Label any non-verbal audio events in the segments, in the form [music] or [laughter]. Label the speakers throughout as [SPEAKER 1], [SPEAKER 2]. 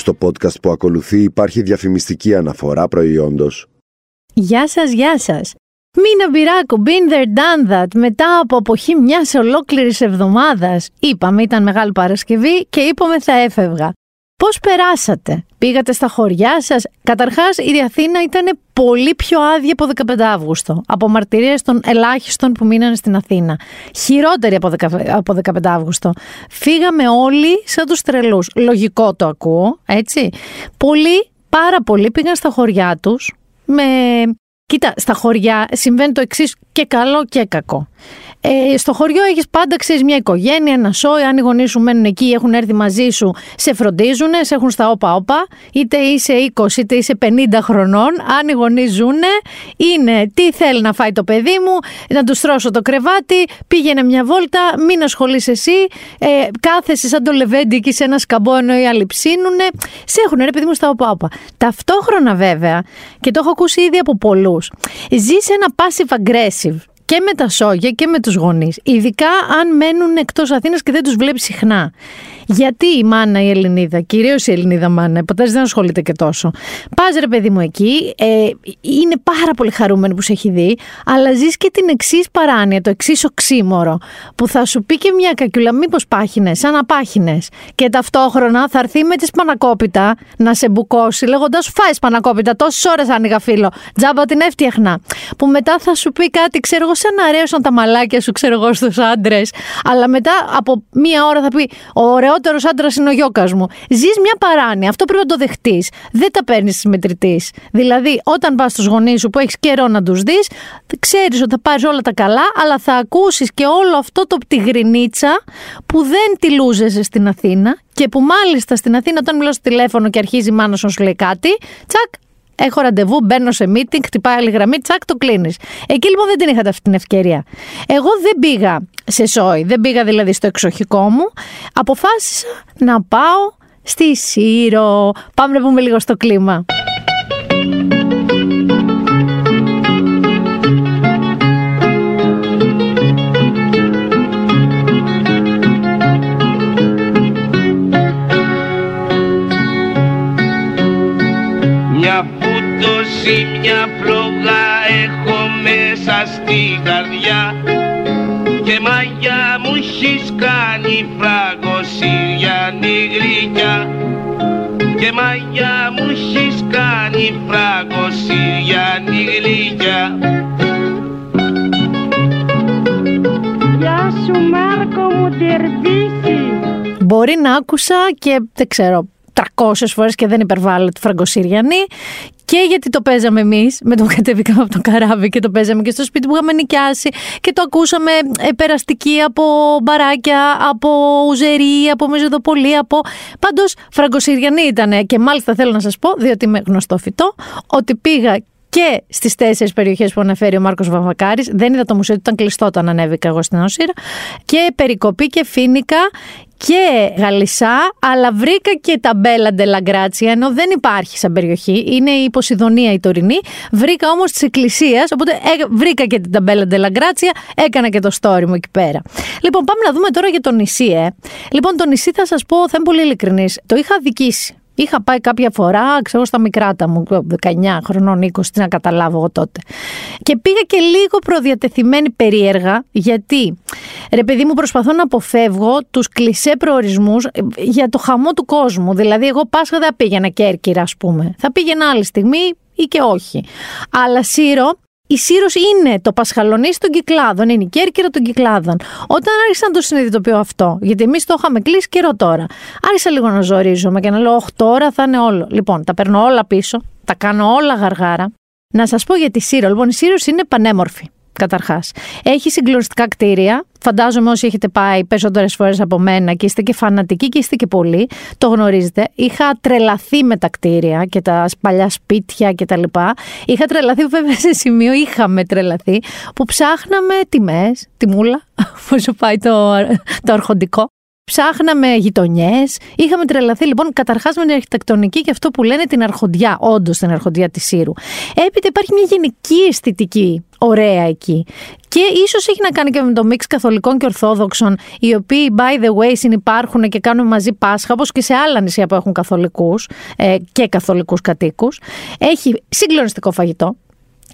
[SPEAKER 1] Στο podcast που ακολουθεί υπάρχει διαφημιστική αναφορά προϊόντος.
[SPEAKER 2] Γεια σας, γεια σας. Μίνα Μπυράκου, been there, done that. Μετά από αποχή μιας ολόκληρης εβδομάδας, είπαμε ήταν Μεγάλη Παρασκευή και είπαμε θα έφευγα. Πώς περάσατε, πήγατε στα χωριά σας. Καταρχάς, η Αθήνα ήταν πολύ πιο άδεια από 15 Αύγουστο. Από μαρτυρίες των ελάχιστων που μείνανε στην Αθήνα. Χειρότερη από 15 Αύγουστο. Φύγαμε όλοι σαν τους τρελούς. Λογικό το ακούω, έτσι. Πολλοί, πάρα πολλοί πήγαν στα χωριά τους με Κοίτα, στα χωριά συμβαίνει το εξής και καλό και κακό. Ε, στο χωριό έχεις πάντα, ξέρεις, μια οικογένεια, ένα σόι. Αν οι γονείς σου μένουν εκεί, έχουν έρθει μαζί σου, σε φροντίζουν, σε έχουν στα όπα-όπα. Είτε είσαι 20 είτε είσαι 50 χρονών. Αν οι γονείς ζουν, είναι τι θέλει να φάει το παιδί μου, να τους στρώσω το κρεβάτι, πήγαινε μια βόλτα, μην ασχολείσαι εσύ. Ε, κάθεσαι σαν το λεβέντι εκεί σε ένα σκαμπό ενώ οι άλλοι ψήνουνε. Σε έχουν, ρε παιδί μου, στα όπα-όπα. Ταυτόχρονα βέβαια, και το έχω ακούσει ήδη από πολλούς, ζεις ένα passive aggressive και με τα σόγια και με τους γονείς. Ειδικά αν μένουν εκτός Αθήνας και δεν τους βλέπει συχνά. Γιατί η μάνα η Ελληνίδα, κυρίως η Ελληνίδα μάνα, ποτέ δεν ασχολείται και τόσο. Πας ρε παιδί μου εκεί, ε, είναι πάρα πολύ χαρούμενη που σε έχει δει, αλλά ζεις και την εξής παράνοια, το εξής οξύμορο, που θα σου πει και μια κακιούλα, μήπως πάχινες, σαν να πάχινες. Και ταυτόχρονα θα έρθει με τη σπανακόπιτα να σε μπουκώσει, λέγοντας φάει σπανακόπιτα, τόσες ώρες άνοιγα φίλο, τζάμπα την έφτιαχνα. Που μετά θα σου πει κάτι, ξέρω εγώ, σαν να αρέσουν τα μαλάκια σου, ξέρω εγώ, στους άντρες, αλλά μετά από μία ώρα θα πει, ωραίο ωραιότερο άντρας είναι ο γιώκας μου. Ζεις μια παράνοια. Αυτό πρέπει να το δεχτείς. Δεν τα παίρνεις τη μετρητής. Δηλαδή, όταν πας στους γονείς σου που έχεις καιρό να τους δεις, ξέρεις ότι θα πάρεις όλα τα καλά, αλλά θα ακούσεις και όλο αυτό το πτυγρινίτσα που δεν τη λούζεσαι στην Αθήνα και που μάλιστα στην Αθήνα, όταν μιλάς στο τηλέφωνο και αρχίζει η μάνα σου να σου λέει κάτι, τσακ, έχω ραντεβού, μπαίνω σε meeting, χτυπάει άλλη γραμμή, τσακ, το κλείνεις. Εκεί λοιπόν δεν την είχατε αυτή την ευκαιρία. Εγώ δεν πήγα σε σόι, δεν πήγα δηλαδή στο εξοχικό μου. Αποφάσισα να πάω στη Σύρο. Πάμε να πούμε λίγο στο κλίμα.
[SPEAKER 3] Μια φλόγα έχω μέσα στη καρδιά. Και μαγιά μου έχεις κάνει φράγκο Συριανή γλυκιά και μαγιά μου έχεις κάνει φράγκο Συριανή γλυκιά
[SPEAKER 4] Γεια σου Μάρκο μου τερβίση
[SPEAKER 2] Μπορεί να άκουσα και δεν ξέρω 300 φορές και δεν υπερβάλλω τη Φραγκοσύριανη και γιατί το παίζαμε εμείς με το κατεβήκαμε από το καράβι και το παίζαμε και στο σπίτι που είχαμε νοικιάσει και το ακούσαμε ε, περαστική από μπαράκια, από ουζερί, από μεζοδοπολί, από. Πάντως, Φραγκοσυριανή ήταν και μάλιστα θέλω να σας πω, διότι είμαι γνωστό φυτό, ότι πήγα και στις τέσσερις περιοχές που αναφέρει ο Μάρκος Βαβακάρη. Δεν είδα το μουσείο, ήταν κλειστό όταν ανέβηκα εγώ στην Όσυρα. Και Περικοπή και Φίνικα και Γαλισά, αλλά βρήκα και τα Μπέλα Ντελαγκράτσια, ενώ δεν υπάρχει σαν περιοχή. Είναι η Ποσειδονία η τωρινή. Βρήκα όμως τη Εκκλησία, οπότε βρήκα και την Ταμπέλα Ντελαγκράτσια, έκανα και το story μου εκεί πέρα. Λοιπόν, πάμε να δούμε τώρα για το νησί, ε. Λοιπόν, το νησί θα σας πω, θα είμαι πολύ ειλικρινής. Το είχα δικήσει. Είχα πάει κάποια φορά, ξέρω, στα μικράτα μου, 19 χρονών, 20, τι να καταλάβω εγώ τότε. Και πήγα και λίγο προδιατεθειμένη περίεργα, γιατί, ρε παιδί μου, προσπαθώ να αποφεύγω τους κλισέ προορισμούς ε, για το χαμό του κόσμου. Δηλαδή, εγώ Πάσχα δεν πήγαινα Κέρκυρα, ας πούμε. Θα πήγαινα άλλη στιγμή ή και όχι. Αλλά Σύρο η Σύρο είναι το Πασχαλονίσι των Κυκλάδων, είναι η Κέρκυρα των Κυκλάδων. Όταν άρχισα να το συνειδητοποιώ αυτό, γιατί εμείς το είχαμε κλείσει καιρό τώρα, άρχισα λίγο να ζορίζομαι και να λέω: Όχι, τώρα θα είναι όλο. Λοιπόν, τα παίρνω όλα πίσω, τα κάνω όλα γαργάρα. Να σας πω για τη Σύρο. Λοιπόν, η Σύρο είναι πανέμορφη. Καταρχάς. Έχει συγκλονιστικά κτίρια. Φαντάζομαι όσοι έχετε πάει περισσότερες φορές από μένα και είστε και φανατικοί και είστε και πολλοί, το γνωρίζετε. Είχα τρελαθεί με τα κτίρια και τα παλιά σπίτια κτλ. Είχα τρελαθεί, βέβαια σε σημείο είχαμε τρελαθεί, που ψάχναμε τιμές, τιμούλα, πώ [laughs] πάει το, το αρχοντικό. Ψάχναμε γειτονιές. Είχαμε τρελαθεί λοιπόν καταρχάς με την αρχιτεκτονική και αυτό που λένε την αρχοντιά, όντως την αρχοντιά της Σύρου. Έπειτα υπάρχει μια γενική αισθητική ωραία εκεί. Και ίσως έχει να κάνει και με το μίξ καθολικών και ορθόδοξων, οι οποίοι, by the way, συνυπάρχουν και κάνουν μαζί Πάσχα, όπως και σε άλλα νησιά που έχουν καθολικούς ε, και καθολικούς κατοίκους. Έχει συγκλονιστικό φαγητό.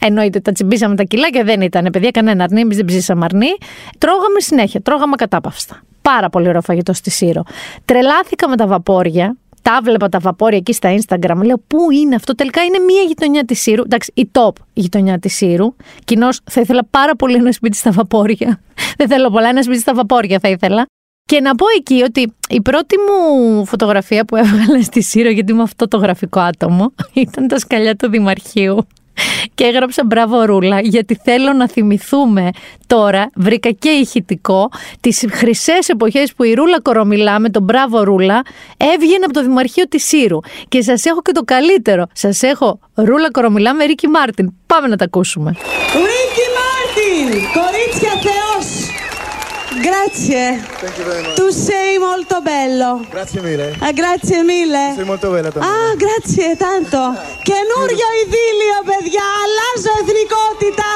[SPEAKER 2] Εννοείται, τα τσιμπήσαμε τα κιλά και δεν ήταν. Παιδιά, κανένα αρνί, εμείς δεν ψήσαμε αρνί. Τρώγαμε συνέχεια, τρώγαμε κατάπαυστα. Πάρα πολύ ωραίο φαγητό στη Σύρο. Τρελάθηκα με τα βαπόρια. Τα βλέπα τα βαπόρια εκεί στα Instagram. Λέω, Πού είναι αυτό, τελικά είναι μία γειτονιά της Σύρου. Εντάξει, η top γειτονιά της Σύρου. Κοινώς θα ήθελα πάρα πολύ ένα σπίτι στα βαπόρια. [laughs] δεν θέλω πολλά, ένα σπίτι στα βαπόρια θα ήθελα. Και να πω εκεί ότι η πρώτη μου φωτογραφία που έβγαλα στη Σύρο, γιατί είμαι αυτό το γραφικό άτομο, [laughs] ήταν τα σκαλιά του Δημαρχείου και έγραψα μπράβο Ρούλα γιατί θέλω να θυμηθούμε τώρα, βρήκα και ηχητικό, τις χρυσές εποχές που η Ρούλα Κορομιλά με τον μπράβο Ρούλα έβγαινε από το Δημαρχείο της Σύρου και σας έχω και το καλύτερο, σας έχω Ρούλα Κορομιλά με Ρίκη Μάρτιν. Πάμε να τα ακούσουμε.
[SPEAKER 5] Ρίκη Μάρτιν, κορίτσια θεός. Grazie.
[SPEAKER 6] Thank you very much.
[SPEAKER 5] Tu sei molto bello.
[SPEAKER 6] Grazie mille.
[SPEAKER 5] Ah, grazie mille.
[SPEAKER 6] Sei molto bella también.
[SPEAKER 5] Ah, grazie tanto. Καινούριο ειδήλιο, παιδιά. Αλλάζω εθνικότητα.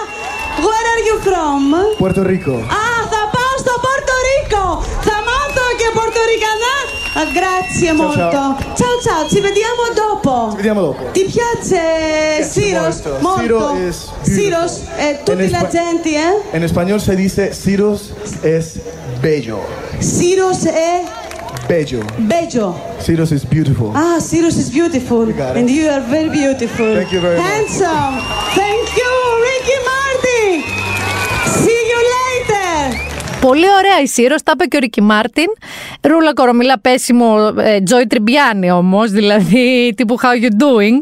[SPEAKER 5] Where are you from?
[SPEAKER 6] Puerto Rico.
[SPEAKER 5] Α, θα πάω gusto Porto Rico! Zamato che portoricana! Grazie ciao, molto. Ciao. ciao. ciao ci vediamo dopo.
[SPEAKER 6] Ci vediamo dopo.
[SPEAKER 5] Ti piace Siros?
[SPEAKER 6] Molto. molto.
[SPEAKER 5] Siros, eh, tutti la gente, eh?
[SPEAKER 6] En español se dice Siros es bello.
[SPEAKER 5] Siros es
[SPEAKER 6] bello.
[SPEAKER 5] Bello.
[SPEAKER 6] Siros is beautiful.
[SPEAKER 5] Ah, Siros is beautiful.
[SPEAKER 6] You
[SPEAKER 5] and you are very beautiful.
[SPEAKER 6] Thank you very Handsome. much.
[SPEAKER 5] Handsome. Thank you, Ricky Martin. See you later.
[SPEAKER 2] Πολύ ωραία η Σύρος, τα είπε και ο Ρίκη Μάρτιν. Ρούλα κορομιλά πέσιμο, ε, Τζόι Τριμπιάνι όμως, δηλαδή τύπου How you doing.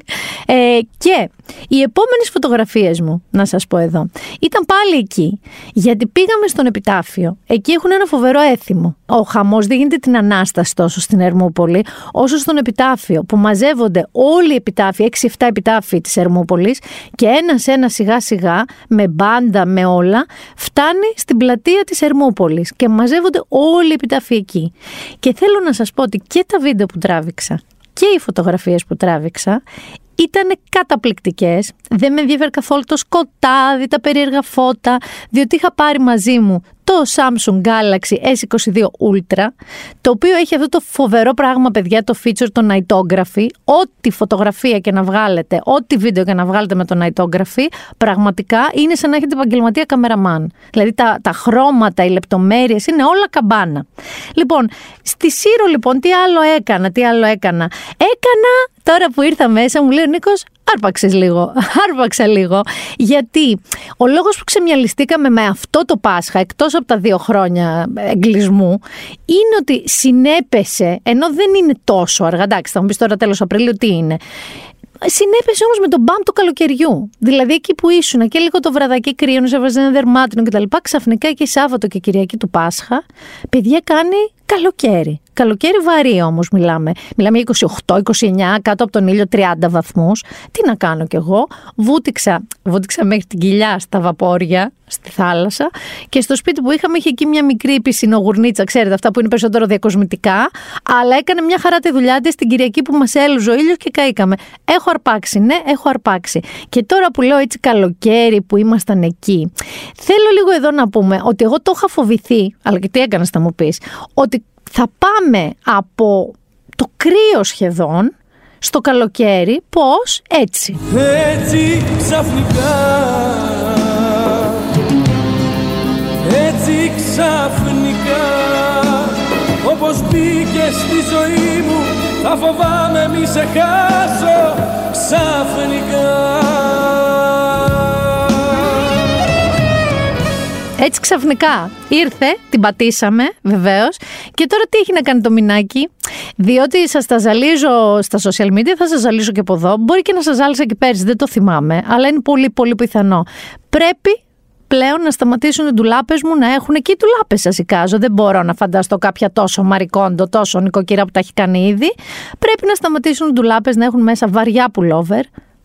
[SPEAKER 2] Ε, και οι επόμενες φωτογραφίες μου, να σας πω εδώ, ήταν πάλι εκεί. Γιατί πήγαμε στον επιτάφιο. Εκεί έχουν ένα φοβερό έθιμο. Ο χαμός δεν γίνεται την ανάσταση τόσο στην Ερμούπολη, όσο στον επιτάφιο, που μαζεύονται όλοι οι επιτάφοι, 6-7 επιτάφοι της Ερμούπολη, και ένα-ένα σιγά-σιγά, με μπάντα, με όλα, φτάνει στην πλατεία της Ερμούπολη και μαζεύονται όλοι οι επιτάφοι εκεί. Και θέλω να σας πω ότι και τα βίντεο που τράβηξα και οι φωτογραφίες που τράβηξα ήταν καταπληκτικές. Δεν με ενδιαφέρει καθόλου το σκοτάδι, τα περίεργα φώτα, διότι είχα πάρει μαζί μου το Samsung Galaxy S22 Ultra, το οποίο έχει αυτό το φοβερό πράγμα, παιδιά, το feature το Nightography. Ό,τι φωτογραφία και να βγάλετε, ό,τι βίντεο και να βγάλετε με το Nightography, πραγματικά είναι σαν να έχετε επαγγελματία καμεραμάν. Δηλαδή τα, τα χρώματα, οι λεπτομέρειες είναι όλα καμπάνα. Λοιπόν, στη Σύρο λοιπόν τι άλλο έκανα, τι άλλο έκανα. Έκανα, τώρα που ήρθα μέσα μου λέει ο Νίκος, άρπαξες λίγο, άρπαξα λίγο. Γιατί ο λόγος που ξεμιαλιστήκαμε με αυτό το Πάσχα, εκτός από τα δύο χρόνια εγκλισμού, είναι ότι συνέπεσε, ενώ δεν είναι τόσο αργά, εντάξει θα μου πεις τώρα τέλος Απριλίου τι είναι, Συνέπεσε όμως με τον μπαμ του καλοκαιριού. Δηλαδή εκεί που ήσουν και λίγο το βραδάκι κρύωνε, έβαζε ένα δερμάτινο κτλ. Ξαφνικά και Σάββατο και Κυριακή του Πάσχα, παιδιά κάνει καλοκαίρι. Καλοκαίρι βαρύ όμως μιλάμε. Μιλάμε για 28-29, κάτω από τον ήλιο 30 βαθμούς. Τι να κάνω κι εγώ; Βούτυξα, βούτυξα μέχρι την κοιλιά στα βαπόρια, στη θάλασσα. Και στο σπίτι που είχαμε είχε εκεί μια μικρή πισινογουρνίτσα, ξέρετε, αυτά που είναι περισσότερο διακοσμητικά. Αλλά έκανε μια χαρά τη δουλειά της την Κυριακή που μας έλουζε ο ήλιος και καήκαμε. Έχω αρπάξει, ναι, έχω αρπάξει. Και τώρα που λέω έτσι καλοκαίρι που ήμασταν εκεί, θέλω λίγο εδώ να πούμε ότι εγώ το είχα φοβηθεί, αλλά και τι έκανες θα μου πεις, ότι θα πάμε από το κρύο σχεδόν στο καλοκαίρι, πώς, έτσι.
[SPEAKER 7] Έτσι ξαφνικά. Έτσι ξαφνικά. Όπως μπήκε στη ζωή μου Θα φοβάμαι μη σε χάσω. Ξαφνικά
[SPEAKER 2] Έτσι ξαφνικά ήρθε, την πατήσαμε βεβαίως και τώρα τι έχει να κάνει το μινάκι διότι σας τα ζαλίζω στα social media θα σας ζαλίσω και από εδώ μπορεί και να σας ζάλισα και πέρσι δεν το θυμάμαι αλλά είναι πολύ πολύ πιθανό πρέπει πλέον να σταματήσουν οι ντουλάπες μου να έχουν και οι ντουλάπες, σας εικάζω. Δεν μπορώ να φανταστώ κάποια τόσο μαρικόντο, τόσο νοικοκυρά που τα έχει κάνει ήδη. Πρέπει να σταματήσουν οι ντουλάπες να έχουν μέσα βαριά πουλόβερ,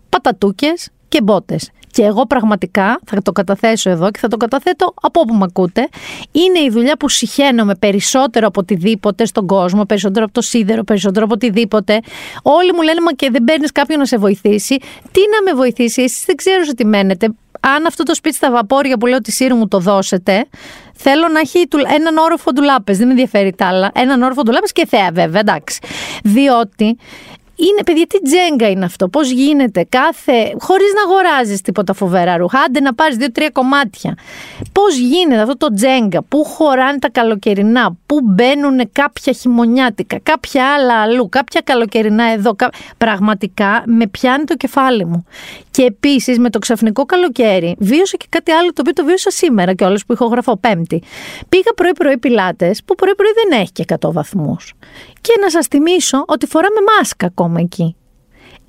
[SPEAKER 2] πατατούκες και μπότες. Και εγώ πραγματικά θα το καταθέσω εδώ και θα το καταθέτω από όπου με ακούτε. Είναι η δουλειά που συχαίνομαι περισσότερο από οτιδήποτε στον κόσμο, περισσότερο από το σίδερο, περισσότερο από οτιδήποτε. Όλοι μου λένε, Μα και δεν παίρνεις κάποιον να σε βοηθήσει. Τι να με βοηθήσει, εσείς δεν ξέρω σε τι μένετε. Αν αυτό το σπίτι στα βαπόρια που λέω τη Σύρου μου το δώσετε, θέλω να έχει του- έναν όροφο ντουλάπες. Δεν με ενδιαφέρει τα άλλα. Έναν όροφο ντουλάπες και θέα, βέβαια, εντάξει. Διότι είναι, παιδιά, τι τζέγκα είναι αυτό; Πώς γίνεται κάθε. χωρίς να αγοράζεις τίποτα φοβερά ρούχα. Άντε να πάρεις δύο-τρία κομμάτια. Πώς γίνεται αυτό το τζέγκα, πού χωράνε τα καλοκαιρινά, πού μπαίνουν κάποια χειμωνιάτικα, κάποια άλλα αλλού, κάποια καλοκαιρινά εδώ. κα- Πραγματικά με πιάνει το κεφάλι μου. Και επίσης με το ξαφνικό καλοκαίρι βίωσα και κάτι άλλο το οποίο το βίωσα σήμερα και που ηχογραφώ Πέμπτη. Πήγα πρωί-πρωί πιλάτες, που πρωί-πρωί δεν έχει και 100 βαθμούς. Και να σας θυμίσω ότι φοράμε μάσκα ακόμα εκεί.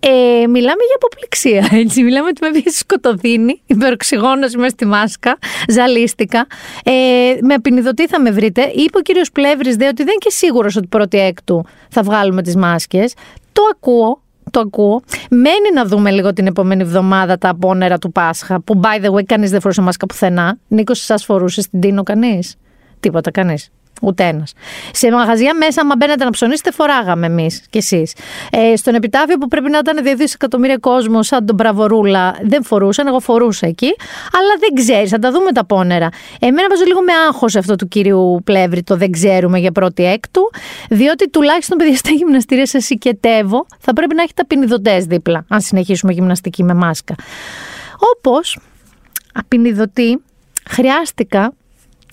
[SPEAKER 2] Ε, μιλάμε για αποπληξία, [laughs] έτσι. Μιλάμε ότι με βγήκε σκοτωδίνη, υπεροξυγόνωση μέσα στη μάσκα, ζαλίστηκα. Ε, με απεινιδωτή θα με βρείτε. Είπε ο κύριος Πλεύρης δε ότι δεν είναι και σίγουρος ότι πρώτη έκτου θα βγάλουμε τις μάσκες. Το ακούω, το ακούω. Μένει να δούμε λίγο την επόμενη εβδομάδα τα απόνερα του Πάσχα, που by the way κανείς δεν φορούσε μάσκα πουθενά. Νίκος, εσά φορούσε στην Τίνο κανείς; Τίποτα, κανείς. Ούτε ένας. Σε μαγαζιά μέσα, άμα μπαίνετε να ψωνίσετε, φοράγαμε εμείς κι εσείς. Ε, στον επιτάφιο που πρέπει να ήταν 2 δισεκατομμύρια κόσμο, σαν τον Μπραβορούλα, δεν φορούσαν. Εγώ φορούσα εκεί. Αλλά δεν ξέρεις, θα τα δούμε τα πόνερα. Εμένα βάζω λίγο με άγχος αυτό του κυρίου Πλεύρη, το δεν ξέρουμε για πρώτη έκτου. Διότι τουλάχιστον παιδιά στα γυμναστήρια σα συγκετεύω, θα πρέπει να έχει τα πινιδωτές δίπλα, αν συνεχίσουμε γυμναστική με μάσκα. Όπως απεινιδωτή χρειάστηκα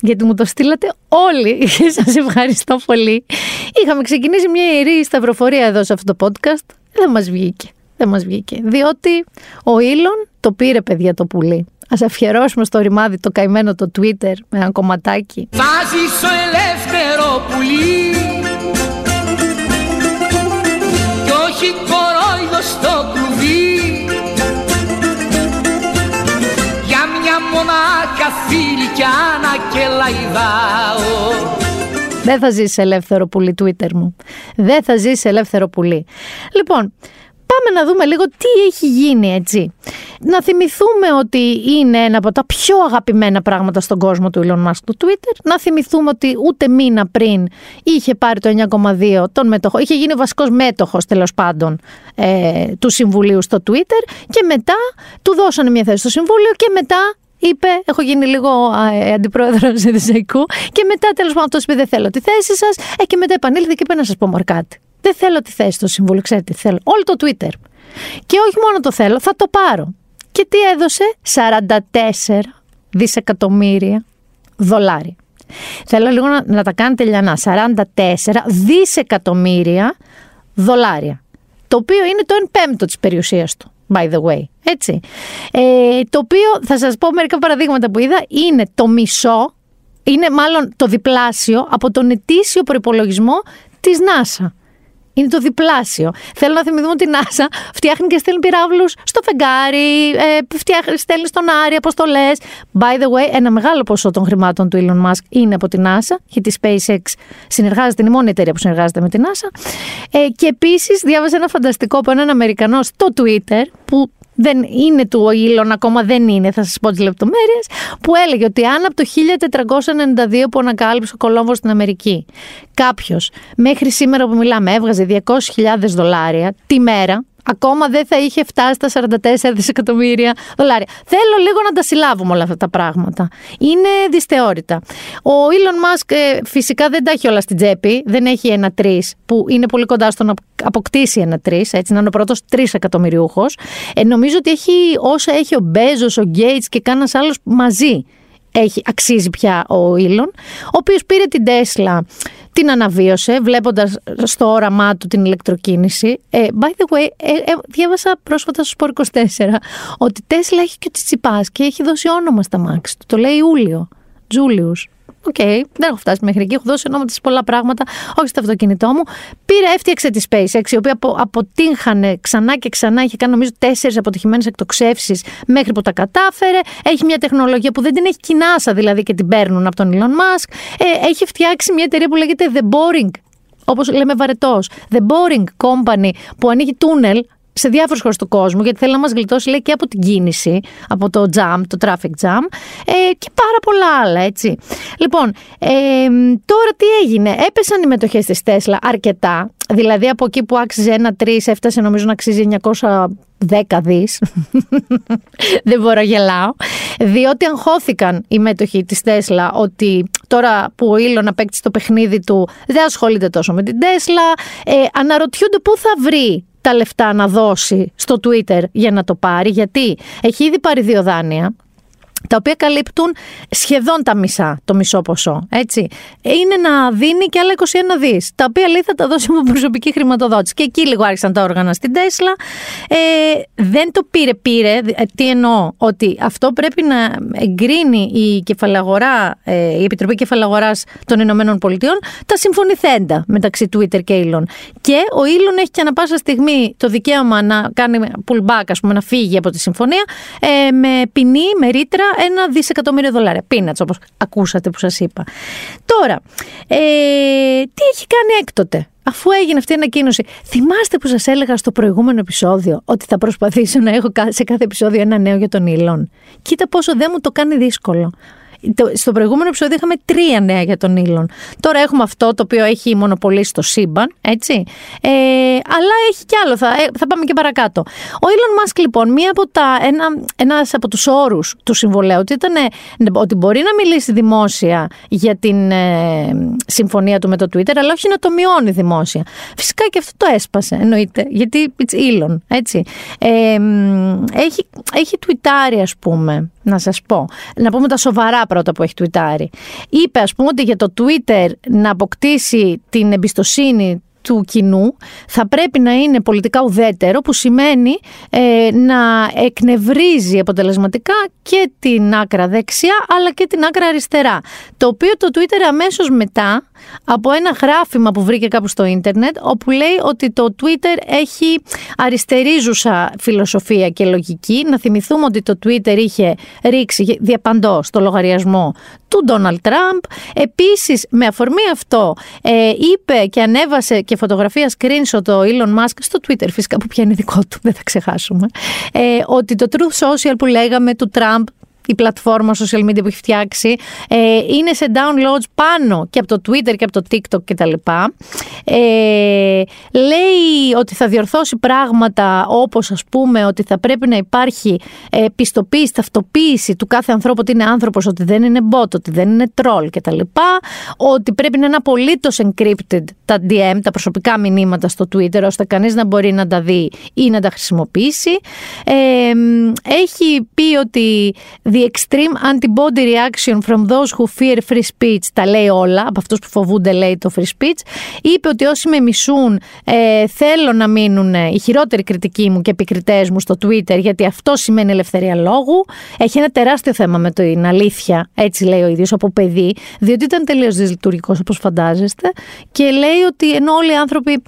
[SPEAKER 2] γιατί μου το στείλατε όλοι και σας ευχαριστώ πολύ. Είχαμε ξεκινήσει μια ιερή σταυροφορία εδώ σε αυτό το podcast. Δεν μας βγήκε. Δεν μας βγήκε. Διότι ο Ήλον το πήρε παιδιά το πουλί. Ας αφιερώσουμε στο ρημάδι το καημένο το Twitter με ένα κομματάκι.
[SPEAKER 7] Θα ζήσω ελεύθερο πουλί φίλη κι άνα και λαϊδάω
[SPEAKER 2] Δεν θα ζήσει ελεύθερο πουλί Twitter μου. Δεν θα ζήσει ελεύθερο πουλί. Λοιπόν, πάμε να δούμε λίγο τι έχει γίνει έτσι. Να θυμηθούμε ότι είναι ένα από τα πιο αγαπημένα πράγματα στον κόσμο του Elon Musk του Twitter. Να θυμηθούμε ότι ούτε μήνα πριν είχε πάρει το 9,2 τον μετοχό. Είχε γίνει βασικός μέτοχος τέλος πάντων ε, του Συμβουλίου στο Twitter και μετά του δώσανε μια θέση στο Συμβούλιο και μετά είπε, έχω γίνει λίγο ε, αντιπρόεδρος Ζεδεσαϊκού και μετά τέλος πάντων αυτό είπε: Δεν θέλω τη θέση σας. Ε, και μετά επανήλθε και είπε να σας πω μορκάτι. Δεν θέλω τη θέση στο Συμβούλιο, ξέρετε τι θέλω. Όλο το Twitter. Και όχι μόνο το θέλω, θα το πάρω. Και τι έδωσε, 44 δισεκατομμύρια δολάρια. Θέλω λίγο να, να τα κάνετε λιανά. 44 δισεκατομμύρια δολάρια. Το οποίο είναι το 1 πέμπτο της περιουσίας του, by the way. Έτσι. Ε, το οποίο, θα σας πω μερικά παραδείγματα που είδα, είναι το μισό, είναι μάλλον το διπλάσιο από τον ετήσιο προπολογισμό της NASA. Είναι το διπλάσιο. Θέλω να θυμηθούμε ότι η NASA φτιάχνει και στέλνει πυράβλους στο φεγγάρι, ε, φτιάχνει, στέλνει στον Άρη αποστολές. By the way, ένα μεγάλο ποσό των χρημάτων του Elon Musk είναι από την NASA, γιατί η SpaceX συνεργάζεται, είναι η μόνη εταιρεία που συνεργάζεται με την NASA. Ε, και επίσης διάβαζα ένα φανταστικό από έναν Αμερικανό στο Twitter, που δεν είναι του ο Elon, ακόμα δεν είναι, θα σας πω τις λεπτομέρειες, που έλεγε ότι αν από το 1492 που ανακάλυψε ο Κολόμβος στην Αμερική κάποιος μέχρι σήμερα που μιλάμε έβγαζε 200.000 δολάρια τη μέρα, ακόμα δεν θα είχε φτάσει στα 44 δισεκατομμύρια δολάρια. Θέλω λίγο να τα συλλάβουμε όλα αυτά τα πράγματα. Είναι δυσθεώρητα. Ο Elon Musk ε, φυσικά δεν τα έχει όλα στην τσέπη. Δεν έχει ένα τρεις που είναι πολύ κοντά στο να αποκτήσει ένα τρεις, έτσι να είναι ο πρώτος τρεις εκατομμυριούχος. Ε, νομίζω ότι έχει όσα έχει ο Μπέζος, ο Γκέιτς και κανένας άλλος μαζί. Έχει, αξίζει πια ο Ήλον, ο οποίος πήρε την Τέσλα, την αναβίωσε βλέποντας στο όραμά του την ηλεκτροκίνηση. Ε, by the way, ε, ε, διάβασα πρόσφατα στο Σπορ 24 ότι η Τέσλα έχει και ο Τσιτσιπάς και έχει δώσει όνομα στ' αμάξι του. Το λέει Ιούλιο, Julius. Οκ, okay, δεν έχω φτάσει μέχρι εκεί. Έχω δώσει ονόματα σε πολλά πράγματα, όχι στο αυτοκίνητό μου. Πήρε, έφτιαξε τη SpaceX, η οποία απο, αποτύχανε ξανά και ξανά. Είχε κάνει, νομίζω, τέσσερις αποτυχημένες εκτοξεύσεις μέχρι που τα κατάφερε. Έχει μια τεχνολογία που δεν την έχει και η NASA, δηλαδή και την παίρνουν από τον Elon Musk. Ε, έχει φτιάξει μια εταιρεία που λέγεται The Boring, όπως λέμε βαρετός. The Boring Company, που ανοίγει τούνελ σε διάφορου χώρου του κόσμου, γιατί θέλει να μας γλιτώσει λέει, και από την κίνηση, από το jam, το traffic jam ε, και πάρα πολλά άλλα, έτσι. Λοιπόν, ε, τώρα τι έγινε, έπεσαν οι μετοχές της Τέσλα αρκετά, δηλαδή από εκεί που άξιζε ένα 3, έφτασε νομίζω να αξίζει 900 10 δις, [laughs] δεν μπορώ γελάω, διότι αγχώθηκαν οι μέτοχοι της Τέσλα ότι τώρα που ο Ήλον απέκτησε το παιχνίδι του δεν ασχολείται τόσο με την Τέσλα, ε, αναρωτιούνται πού θα βρει τα λεφτά να δώσει στο Twitter για να το πάρει, γιατί έχει ήδη πάρει δύο δάνεια, τα οποία καλύπτουν σχεδόν τα μισά, το μισό ποσό. Έτσι. Είναι να δίνει και άλλα 21 δις, τα οποία λέει θα τα δώσει με προσωπική χρηματοδότηση. Και εκεί λίγο άρχισαν τα όργανα στην Τέσλα. Ε, δεν το πήρε, πήρε. Ε, τι εννοώ, ότι αυτό πρέπει να εγκρίνει η, κεφαλαγορά, ε, η Επιτροπή Κεφαλαγοράς των Ηνωμένων Πολιτειών τα συμφωνηθέντα μεταξύ Twitter και Elon. Και ο Elon έχει και ανα πάσα στιγμή το δικαίωμα να κάνει pullback, ας πούμε, να φύγει από τη συμφωνία ε, με ποινή, με ρήτρα ένα δισεκατομμύριο δολάρια. Πίνατ, όπως ακούσατε που σας είπα. Τώρα, ε, τι έχει κάνει έκτοτε. Αφού έγινε αυτή η ανακοίνωση, θυμάστε που σας έλεγα στο προηγούμενο επεισόδιο ότι θα προσπαθήσω να έχω σε κάθε επεισόδιο ένα νέο για τον Ήλον. Κοίτα πόσο δεν μου το κάνει δύσκολο στο προηγούμενο επεισόδιο είχαμε τρία νέα για τον Ήλον. Τώρα έχουμε αυτό το οποίο έχει μονοπολίσει στο σύμπαν, έτσι. Ε, αλλά έχει κι άλλο, θα, ε, θα πάμε και παρακάτω. Ο Ήλον Μάσκ λοιπόν, μία από τα, ένα, ένας από τους όρους του συμβολέου ότι ήταν ότι μπορεί να μιλήσει δημόσια για την ε, συμφωνία του με το Twitter, αλλά όχι να το μειώνει δημόσια. Φυσικά και αυτό το έσπασε, εννοείται, γιατί it's Elon, έτσι. Ε, έχει, έχει τουιτάρει, ας πούμε, να σας πω. Να πούμε τα σοβαρά πρώτα που έχει τουιτάρει. Είπε ας πούμε ότι για το Twitter να αποκτήσει την εμπιστοσύνη του κοινού θα πρέπει να είναι πολιτικά ουδέτερο που σημαίνει ε, να εκνευρίζει αποτελεσματικά και την άκρα δεξιά αλλά και την άκρα αριστερά. Το οποίο το Twitter αμέσως μετά από ένα γράφημα που βρήκε κάπου στο ίντερνετ όπου λέει ότι το Twitter έχει αριστερίζουσα φιλοσοφία και λογική. Να θυμηθούμε ότι το Twitter είχε ρίξει διαπαντό στο λογαριασμό του Ντόναλτ Τραμπ. Επίσης με αφορμή αυτό ε, είπε και ανέβασε και φωτογραφία screenshot το Elon Musk στο Twitter φυσικά που πια είναι δικό του, δεν θα ξεχάσουμε, ε, ότι το Truth Social που λέγαμε του Τραμπ η πλατφόρμα social media που έχει φτιάξει ε, είναι σε downloads πάνω και από το Twitter και από το TikTok κτλ. Ε, λέει ότι θα διορθώσει πράγματα όπως ας πούμε ότι θα πρέπει να υπάρχει ε, πιστοποίηση, ταυτοποίηση του κάθε ανθρώπου ότι είναι άνθρωπος, ότι δεν είναι bot, ότι δεν είναι troll κτλ. Ότι πρέπει να είναι απολύτως encrypted τα DM, τα προσωπικά μηνύματα στο Twitter ώστε κανείς να μπορεί να τα δει ή να τα χρησιμοποιήσει. Ε, έχει πει ότι The extreme antibody reaction from those who fear free speech, τα λέει όλα, από αυτούς που φοβούνται λέει το free speech, είπε ότι όσοι με μισούν ε, θέλω να μείνουν οι χειρότεροι κριτικοί μου και επικριτές μου στο Twitter, γιατί αυτό σημαίνει ελευθερία λόγου. Έχει ένα τεράστιο θέμα με την αλήθεια, έτσι λέει ο ίδιος από παιδί, διότι ήταν τελείως δυσλειτουργικός όπως φαντάζεστε και λέει ότι ενώ όλοι οι άνθρωποι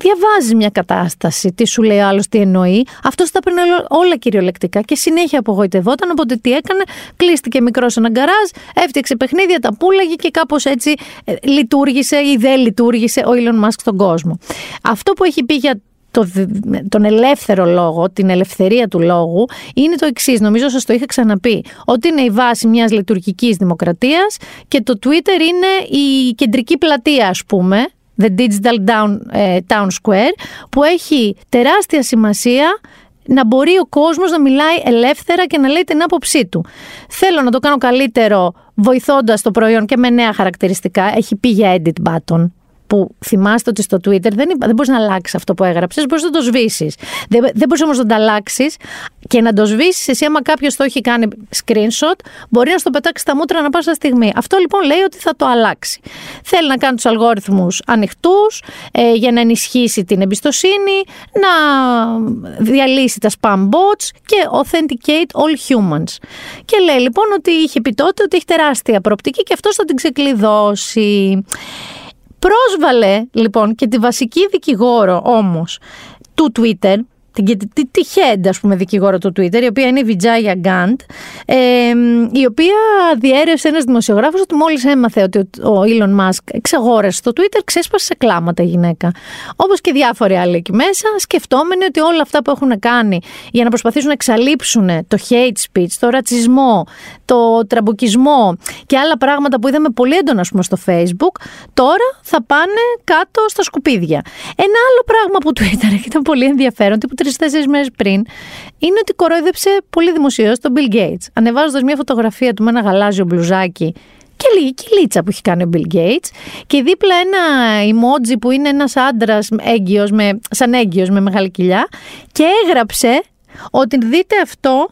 [SPEAKER 2] διαβάζει μια κατάσταση, τι σου λέει άλλος, τι εννοεί. Αυτό τα παίρνει όλα κυριολεκτικά και συνέχεια απογοητευόταν. Οπότε τι έκανε, κλείστηκε μικρός σε ένα γκαράζ, έφτιαξε παιχνίδια, τα πούλαγε και κάπως έτσι ε, λειτουργήσε ή δεν λειτουργήσε ο Elon Musk στον κόσμο. Αυτό που έχει πει για το, τον ελεύθερο λόγο, την ελευθερία του λόγου, είναι το εξής. Νομίζω σας το είχα ξαναπεί. Ότι είναι η βάση μιας λειτουργικής δημοκρατίας και το Twitter είναι η κεντρική πλατεία, ας πούμε, The Digital Down, ε, Town Square, που έχει τεράστια σημασία να μπορεί ο κόσμος να μιλάει ελεύθερα και να λέει την άποψή του. Θέλω να το κάνω καλύτερο βοηθώντας το προϊόν και με νέα χαρακτηριστικά. Έχει πει για edit button που θυμάστε ότι στο Twitter δεν, δεν μπορείς να αλλάξεις αυτό που έγραψες, μπορείς να το σβήσεις. Δεν, δεν μπορείς όμως να το αλλάξει και να το σβήσεις εσύ, άμα κάποιος το έχει κάνει screenshot, μπορεί να στο πετάξει στα μούτρα να πάσα στιγμή. Αυτό λοιπόν λέει ότι θα το αλλάξει. Θέλει να κάνει τους αλγόριθμους ανοιχτούς ε, για να ενισχύσει την εμπιστοσύνη, να διαλύσει τα spam bots και authenticate all humans. Και λέει λοιπόν ότι είχε πει τότε ότι έχει τεράστια προοπτική και αυτός θα την ξεκλειδώσει. Πρόσβαλε λοιπόν και τη βασική δικηγόρο όμως του Twitter, την, τη, τη head, ας πούμε, δικηγόρο του Twitter, η οποία είναι η Vijaya Gant, ε, η οποία διέρευσε ένας δημοσιογράφος ότι μόλις έμαθε ότι ο Elon Musk εξαγόρασε το Twitter, ξέσπασε σε κλάματα η γυναίκα. Όπως και διάφοροι άλλοι εκεί μέσα, σκεφτόμενοι ότι όλα αυτά που έχουν κάνει για να προσπαθήσουν να εξαλείψουν το hate speech, το ρατσισμό, το τραμποκισμό και άλλα πράγματα που είδαμε πολύ έντονα πούμε, στο Facebook, τώρα θα πάνε κάτω στα σκουπίδια. Ένα άλλο πράγμα που Twitter [laughs] ήταν πολύ ενδιαφέρον, τύπου τρει-τέσσερι μέρες πριν, είναι ότι κορόιδεψε πολύ δημοσίως τον Bill Gates. Ανεβάζοντας μια φωτογραφία του με ένα γαλάζιο μπλουζάκι και λίγη κυλίτσα που έχει κάνει ο Bill Gates και δίπλα ένα emoji που είναι ένας άντρας έγκυος με, σαν έγκυος με μεγάλη κοιλιά και έγραψε ότι δείτε αυτό,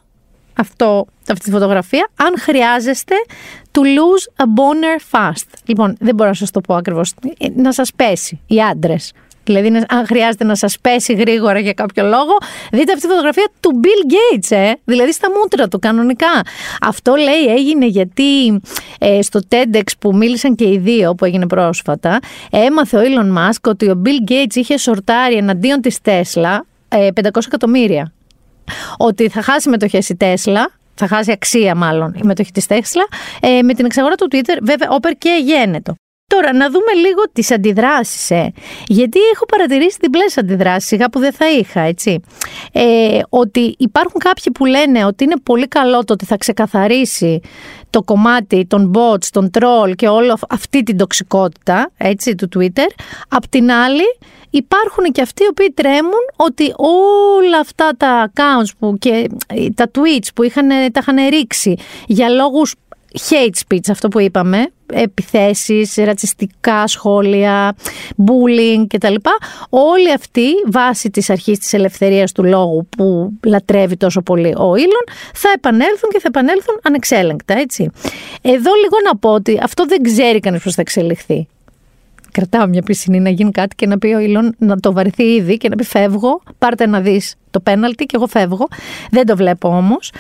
[SPEAKER 2] αυτό, αυτή τη φωτογραφία, αν χρειάζεστε to lose a boner fast. Λοιπόν, δεν μπορώ να σας το πω ακριβώς, να σας πέσει, οι άντρες. Δηλαδή, αν χρειάζεται να σας πέσει γρήγορα για κάποιο λόγο, δείτε αυτή τη φωτογραφία του Bill Gates, ε. δηλαδή στα μούτρα του κανονικά. Αυτό λέει έγινε γιατί ε, στο TEDx που μίλησαν και οι δύο, που έγινε πρόσφατα, έμαθε ο Elon Musk ότι ο Bill Gates είχε σορτάρει εναντίον της Tesla ε, 500 εκατομμύρια. Ότι θα χάσει μετοχές η Tesla θα χάσει αξία μάλλον η μετοχή της Tesla, ε, με την εξαγορά του Twitter, βέβαια, όπερ και γένετο. Τώρα, να δούμε λίγο τις αντιδράσεις. Ε. Γιατί έχω παρατηρήσει διπλές αντιδράσεις, σιγά που δεν θα είχα, έτσι. Ε, ότι υπάρχουν κάποιοι που λένε ότι είναι πολύ καλό το ότι θα ξεκαθαρίσει το κομμάτι των bots, των troll και όλη αυτή την τοξικότητα έτσι, του Twitter. Απ' την άλλη, υπάρχουν και αυτοί οι οποίοι τρέμουν ότι όλα αυτά τα accounts που και τα tweets που είχαν, τα είχαν ρίξει για λόγους hate speech, αυτό που είπαμε, επιθέσεις, ρατσιστικά σχόλια, bullying κτλ. Όλοι αυτοί, βάσει της αρχής της ελευθερίας του λόγου που λατρεύει τόσο πολύ ο Ήλον, θα επανέλθουν και θα επανέλθουν ανεξέλεγκτα, έτσι. Εδώ λίγο να πω ότι αυτό δεν ξέρει κανείς πώς θα εξελιχθεί κρατάω μια πισινή να γίνει κάτι και να πει ο Ήλον να το βαρεθεί ήδη και να πει φεύγω, πάρτε να δεις το πέναλτι και εγώ φεύγω. Δεν το βλέπω όμως.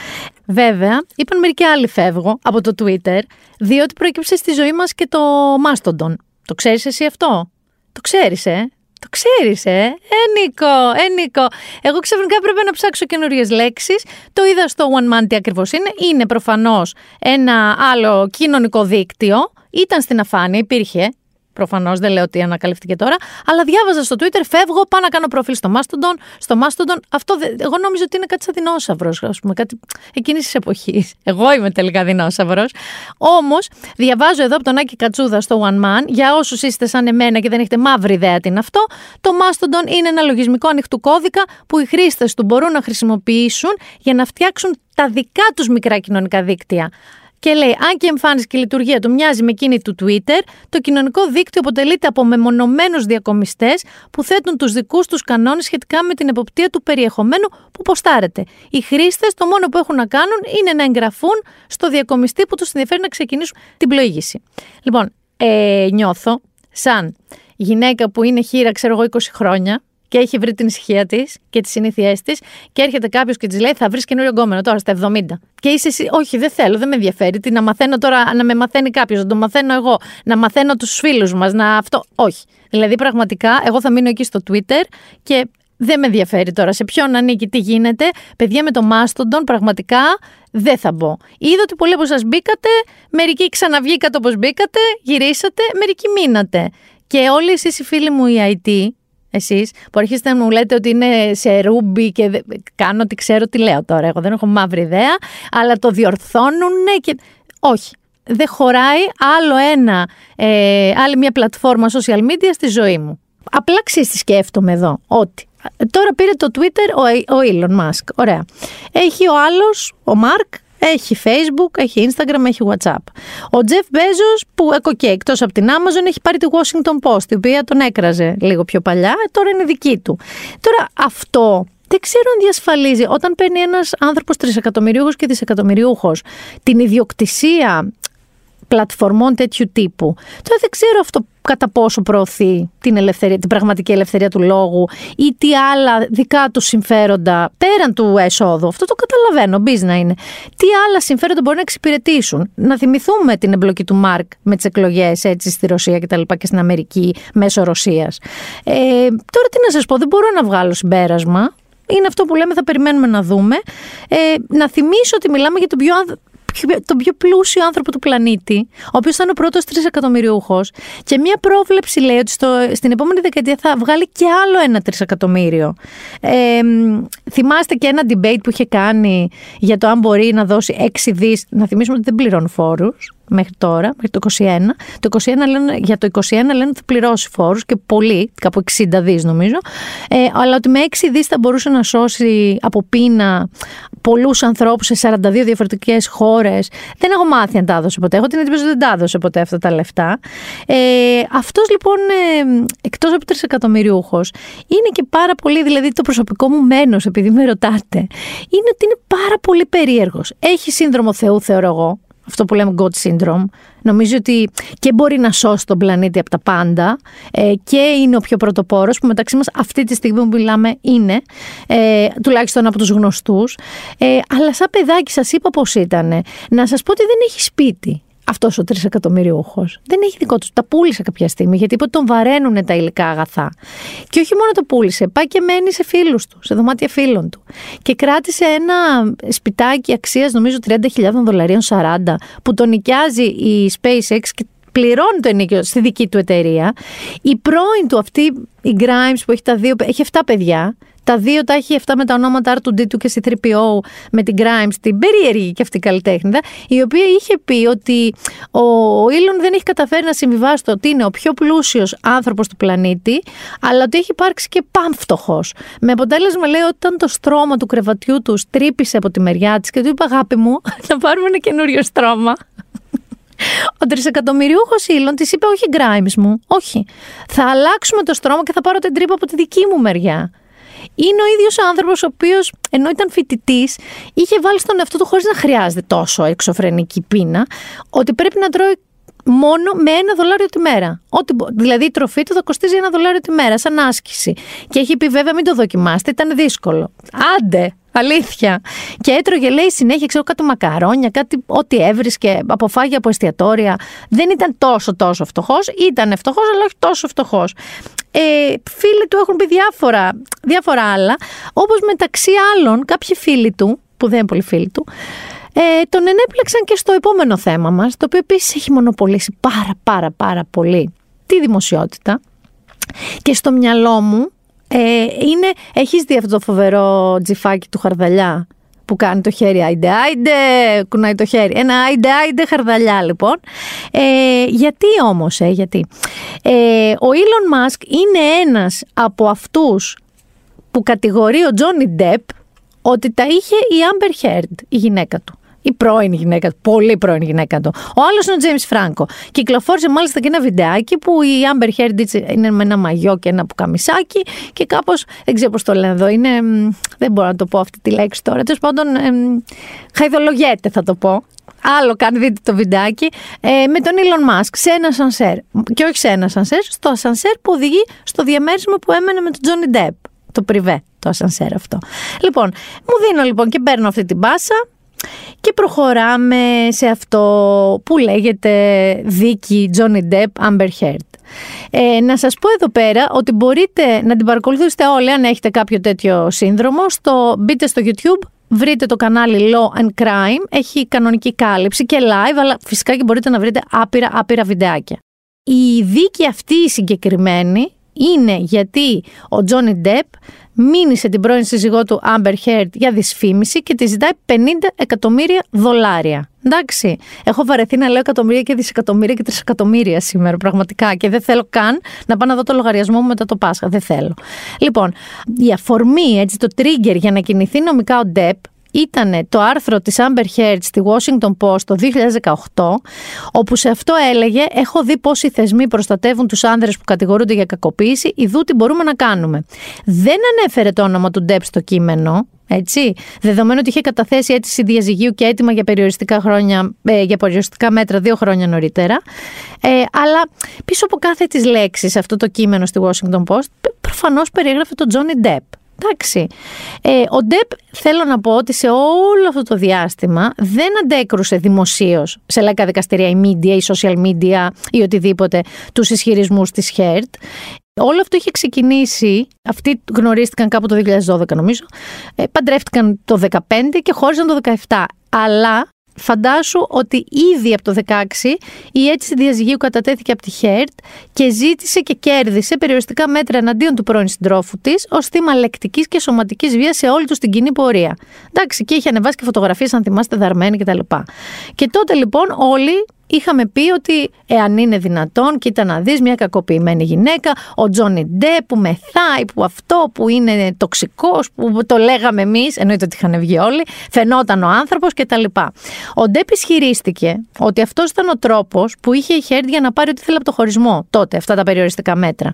[SPEAKER 2] Βέβαια, είπαν μερικοί άλλοι φεύγω από το Twitter, διότι προέκυψε στη ζωή μας και το Mastodon. Το ξέρεις εσύ αυτό; Το ξέρεις, ε; Το ξέρεις, ε; Ε, Νίκο, ε, Νίκο. Εγώ ξαφνικά πρέπει να ψάξω καινούριες λέξεις. Το είδα στο One Man τι ακριβώς είναι. Είναι προφανώς ένα άλλο κοινωνικό δίκτυο. Ήταν στην αφάνεια, υπήρχε. Προφανώς δεν λέω ότι ανακαλύφθηκε τώρα. Αλλά διάβαζα στο Twitter, φεύγω, πάω να κάνω προφίλ στο Mastodon. Στο Mastodon, αυτό εγώ νόμιζα ότι είναι κάτι σαν δεινόσαυρος, ας πούμε, κάτι εκείνης της εποχής. Εγώ είμαι τελικά δεινόσαυρος. Όμως, διαβάζω εδώ από τον Άκη Κατσούδα στο One Man, για όσους είστε σαν εμένα και δεν έχετε μαύρη ιδέα τι είναι αυτό, το Mastodon είναι ένα λογισμικό ανοιχτού κώδικα που οι χρήστες του μπορούν να χρησιμοποιήσουν για να φτιάξουν τα δικά τους μικρά κοινωνικά δίκτυα. Και λέει, αν και η εμφάνιση και η λειτουργία του μοιάζει με εκείνη του Twitter, το κοινωνικό δίκτυο αποτελείται από μεμονωμένους διακομιστές που θέτουν τους δικούς τους κανόνες σχετικά με την εποπτεία του περιεχομένου που ποστάρεται. Οι χρήστες το μόνο που έχουν να κάνουν είναι να εγγραφούν στο διακομιστή που τους ενδιαφέρει να ξεκινήσουν την πλοήγηση. Λοιπόν, ε, νιώθω σαν γυναίκα που είναι χείρα, ξέρω εγώ, 20 χρόνια, και έχει βρει την ησυχία της και τις συνήθειές της, και έρχεται κάποιος και της λέει: Θα βρεις καινούριο γκόμενο τώρα στα 70. Και είσαι εσύ, Όχι, δεν θέλω, δεν με ενδιαφέρει. Τι να μαθαίνω τώρα, να με μαθαίνει κάποιος, να το μαθαίνω εγώ, να μαθαίνω τους φίλους μας, να αυτό. Όχι. Δηλαδή, πραγματικά, εγώ θα μείνω εκεί στο Twitter και δεν με ενδιαφέρει τώρα σε ποιον ανήκει, τι γίνεται. Παιδιά με το Μάστοντον, πραγματικά δεν θα μπω. Είδα ότι πολλοί από εσάς μπήκατε, μερικοί ξαναβγήκατε όπως μπήκατε, γυρίσατε, μερικοί μείνατε. Και όλοι εσείς οι φίλοι μου οι IT, εσείς που αρχίσετε να μου λέτε ότι είναι σε ρούμπι και κάνω ότι ξέρω τι λέω τώρα. Εγώ δεν έχω μαύρη ιδέα, αλλά το διορθώνουν και. Όχι. Δεν χωράει άλλο ένα, ε, άλλη μια πλατφόρμα social media στη ζωή μου. Απλά ξέρεις τι σκέφτομαι εδώ, ότι τώρα πήρε το Twitter ο, ο Elon Musk, ωραία. Έχει ο άλλος, ο Mark, έχει Facebook, έχει Instagram, έχει WhatsApp. Ο Jeff Bezos που και εκτός από την Amazon έχει πάρει τη Washington Post, η οποία τον έκραζε λίγο πιο παλιά, τώρα είναι δική του. Τώρα αυτό δεν ξέρω αν διασφαλίζει όταν παίρνει ένας άνθρωπος τρισεκατομμυρίουχος και δισεκατομμυριούχο την ιδιοκτησία πλατφορμών τέτοιου τύπου. Τώρα δεν ξέρω αυτό κατά πόσο προωθεί την, ελευθερία, την πραγματική ελευθερία του λόγου ή τι άλλα δικά του συμφέροντα πέραν του εσόδου. Αυτό το καταλαβαίνω, μπεις να είναι. Τι άλλα συμφέροντα μπορεί να εξυπηρετήσουν. Να θυμηθούμε την εμπλοκή του Μάρκ με τις εκλογές έτσι στη Ρωσία και τα λοιπά και στην Αμερική μέσω Ρωσίας. Ε, τώρα τι να σας πω, δεν μπορώ να βγάλω συμπέρασμα. είναι αυτό που λέμε, θα περιμένουμε να δούμε. Ε, να θυμίσω ότι μιλάμε για τον πιο, άνθ- πιο- τον πιο πλούσιο άνθρωπο του πλανήτη, ο οποίος ήταν ο πρώτος τρισεκατομμυριούχος. Και μία πρόβλεψη λέει ότι στο, στην επόμενη δεκαετία θα βγάλει και άλλο ένα τρισεκατομμύριο. Ε, μ, θυμάστε και ένα debate που είχε κάνει για το αν μπορεί να δώσει 6 δις. Να θυμίσουμε ότι δεν πληρώνει φόρους μέχρι τώρα, μέχρι το 21. Το 21 λένε, για το 21 λένε ότι θα πληρώσει φόρους και πολύ, κάπου 60 δις νομίζω, ε, αλλά ότι με 6 δις θα μπορούσε να σώσει από πείνα πολλούς ανθρώπους σε 42 διαφορετικές χώρες. Δεν έχω μάθει αν τα έδωσε ποτέ, έχω την εντύπωση ότι δεν τα έδωσε ποτέ αυτά τα λεφτά. Ε, αυτός λοιπόν, ε, εκτός από τρισεκατομμυριούχος, είναι και πάρα πολύ, δηλαδή το προσωπικό μου μένος, επειδή με ρωτάτε, είναι ότι είναι πάρα πολύ περίεργος. Έχει σύνδρομο Θεού, θεωρώ εγώ, αυτό που λέμε God syndrome. Νομίζω ότι και μπορεί να σώσει τον πλανήτη από τα πάντα ε, και είναι ο πιο πρωτοπόρος που μεταξύ μας αυτή τη στιγμή που μιλάμε είναι, ε, τουλάχιστον από τους γνωστούς. Ε, αλλά σαν παιδάκι σας είπα πώς ήταν. Να σας πω ότι δεν έχει σπίτι αυτός ο τρισεκατομμυριούχος. Δεν έχει δικό του. Τα πούλησε κάποια στιγμή γιατί είπε ότι τον βαραίνουν τα υλικά αγαθά. Και όχι μόνο το πούλησε, πάει και μένει σε φίλους του, σε δωμάτια φίλων του. Και κράτησε ένα σπιτάκι αξίας νομίζω 30.000 δολαρίων 40 που τον νοικιάζει η SpaceX και πληρώνει το ενίκιο στη δική του εταιρεία. Η πρώην του αυτή, η Grimes που έχει τα δύο, έχει 7 παιδιά. Τα δύο τα έχει αυτά με τα ονόματα R2D2 και C3PO με την Grimes, την περίεργη και αυτή καλλιτέχνηδα, η οποία είχε πει ότι ο Ήλον δεν έχει καταφέρει να συμβιβάσει το ότι είναι ο πιο πλούσιος άνθρωπος του πλανήτη, αλλά ότι έχει υπάρξει και πάμφτωχος. Με αποτέλεσμα λέει ότι όταν το στρώμα του κρεβατιού του τρύπησε από τη μεριά της και του είπε Αγάπη μου, [laughs] να πάρουμε ένα καινούριο στρώμα. Ο τρισεκατομμυριούχος Ήλον της είπε: Όχι, Grimes μου, όχι. Θα αλλάξουμε το στρώμα και θα πάρω την τρύπα από τη δική μου μεριά. Είναι ο ίδιος άνθρωπος ο οποίος, ενώ ήταν φοιτητής, είχε βάλει στον εαυτό του χωρίς να χρειάζεται τόσο εξωφρενική πείνα, ότι πρέπει να τρώει μόνο με ένα δολάριο τη μέρα. Ό,τι, μπο- δηλαδή η τροφή του θα κοστίζει ένα δολάριο τη μέρα, σαν άσκηση. Και έχει πει βέβαια μην το δοκιμάσετε, ήταν δύσκολο. Άντε, αλήθεια. Και έτρωγε, λέει, συνέχεια, ξέρω, κάτι μακαρόνια, κάτι ό,τι έβρισκε, αποφάγια από εστιατόρια. Δεν ήταν τόσο τόσο φτωχός, ήταν φτωχός, αλλά όχι τόσο φτωχός. Ε, φίλοι του έχουν πει διάφορα, διάφορα άλλα, όπως μεταξύ άλλων κάποιοι φίλοι του, που δεν είναι πολύ φίλοι του, ε, τον ενέπλεξαν και στο επόμενο θέμα μας, το οποίο επίσης έχει μονοπολίσει πάρα πάρα πάρα πολύ τη δημοσιότητα. Και στο μυαλό μου ε, είναι, έχεις δει αυτό το φοβερό τζιφάκι του χαρδαλιά; Που κάνει το χέρι άιντε άιντε, κουνάει το χέρι. Ένα άιντε άιντε χαρδαλιά λοιπόν. Ε, γιατί όμως, ε, γιατί. Ε, ο Elon Musk είναι ένας από αυτούς που κατηγορεί ο Τζόνι Ντεπ ότι τα είχε η Amber Heard, η γυναίκα του. Η πρώην γυναίκα του, πολύ πρώην γυναίκα του. Ο άλλος είναι ο Τζέιμς Φράγκο. Κυκλοφόρησε μάλιστα και ένα βιντεάκι που η Amber Heard έτσι είναι με ένα μαγιό και ένα πουκαμισάκι και κάπως. Δεν ξέρω πώς το λένε εδώ. Είναι. μ, Δεν μπορώ να το πω αυτή τη λέξη τώρα. Τέλος πάντων, εμ, χαϊδολογέται θα το πω. Άλλο καν δείτε το βιντεάκι ε, με τον Elon Musk σε ένα σανσέρ. Και όχι σε ένα σανσέρ, στο σανσέρ που οδηγεί στο διαμέρισμα που έμενε με τον Τζόνι Ντεπ. Το πριβέ, το ασανσέρ αυτό. Λοιπόν, μου δίνω λοιπόν και παίρνω αυτή την πάσα και προχωράμε σε αυτό που λέγεται δίκη Johnny Depp Amber Heard. Ε, να σας πω εδώ πέρα ότι μπορείτε να την παρακολουθήσετε όλοι αν έχετε κάποιο τέτοιο σύνδρομο. Στο, μπείτε στο YouTube, βρείτε το κανάλι Law and Crime, έχει κανονική κάλυψη και live, αλλά φυσικά και μπορείτε να βρείτε άπειρα άπειρα βιντεάκια. Η δίκη αυτή η συγκεκριμένη είναι γιατί ο Τζόνι Ντεπ μήνυσε την πρώην σύζυγό του Amber Heard για δυσφήμιση και της ζητάει 50 εκατομμύρια δολάρια. Εντάξει, έχω βαρεθεί να λέω εκατομμύρια και δισεκατομμύρια και τρισεκατομμύρια σήμερα πραγματικά και δεν θέλω καν να πάω να δω το λογαριασμό μου μετά το Πάσχα. Δεν θέλω. Λοιπόν, η αφορμή, έτσι, το trigger για να κινηθεί νομικά ο Ντεπ ήταν το άρθρο της Amber Heard στη Washington Post το 2018, όπου σε αυτό έλεγε «Έχω δει πώς οι θεσμοί προστατεύουν τους άνδρες που κατηγορούνται για κακοποίηση, ειδού τι μπορούμε να κάνουμε». Δεν ανέφερε το όνομα του Ντεπ στο κείμενο, έτσι, δεδομένου ότι είχε καταθέσει αίτηση διαζυγίου και έτοιμα για περιοριστικά, χρόνια, ε, για περιοριστικά μέτρα δύο χρόνια νωρίτερα. Ε, αλλά πίσω από κάθε της λέξη σε αυτό το κείμενο στη Washington Post, προφανώς περιέγραφε τον Johnny Depp. Εντάξει. Ε, ο Ντεπ θέλω να πω ότι σε όλο αυτό το διάστημα δεν αντέκρουσε δημοσίως σε λαϊκά δικαστηρία, η media, η social media ή οτιδήποτε τους ισχυρισμούς της Χέρτ. Όλο αυτό είχε ξεκινήσει, αυτοί γνωρίστηκαν κάπου το 2012 νομίζω, ε, παντρεύτηκαν το 2015 και χώριζαν το 2017. Αλλά φαντάσου ότι ήδη από το 16 η αίτηση διαζυγίου κατατέθηκε από τη Χέρτ και ζήτησε και κέρδισε περιοριστικά μέτρα εναντίον του πρώην συντρόφου της ως θύμα λεκτικής και σωματικής βίας σε όλη τους την κοινή πορεία. Εντάξει, και είχε ανεβάσει και φωτογραφίες, αν θυμάστε, δαρμένη κτλ. Και τότε λοιπόν όλοι είχαμε πει ότι εάν είναι δυνατόν, κοίτα να δεις μια κακοποιημένη γυναίκα, ο Τζόνι Ντε που μεθάει, που αυτό, που είναι τοξικός, που το λέγαμε εμείς, εννοείται ότι είχαν βγει όλοι, φαινόταν ο άνθρωπος κτλ. Ο Ντέπ ισχυρίστηκε ότι αυτός ήταν ο τρόπος που είχε η Χέρντ για να πάρει ό,τι θέλει από το χωρισμό τότε, αυτά τα περιοριστικά μέτρα.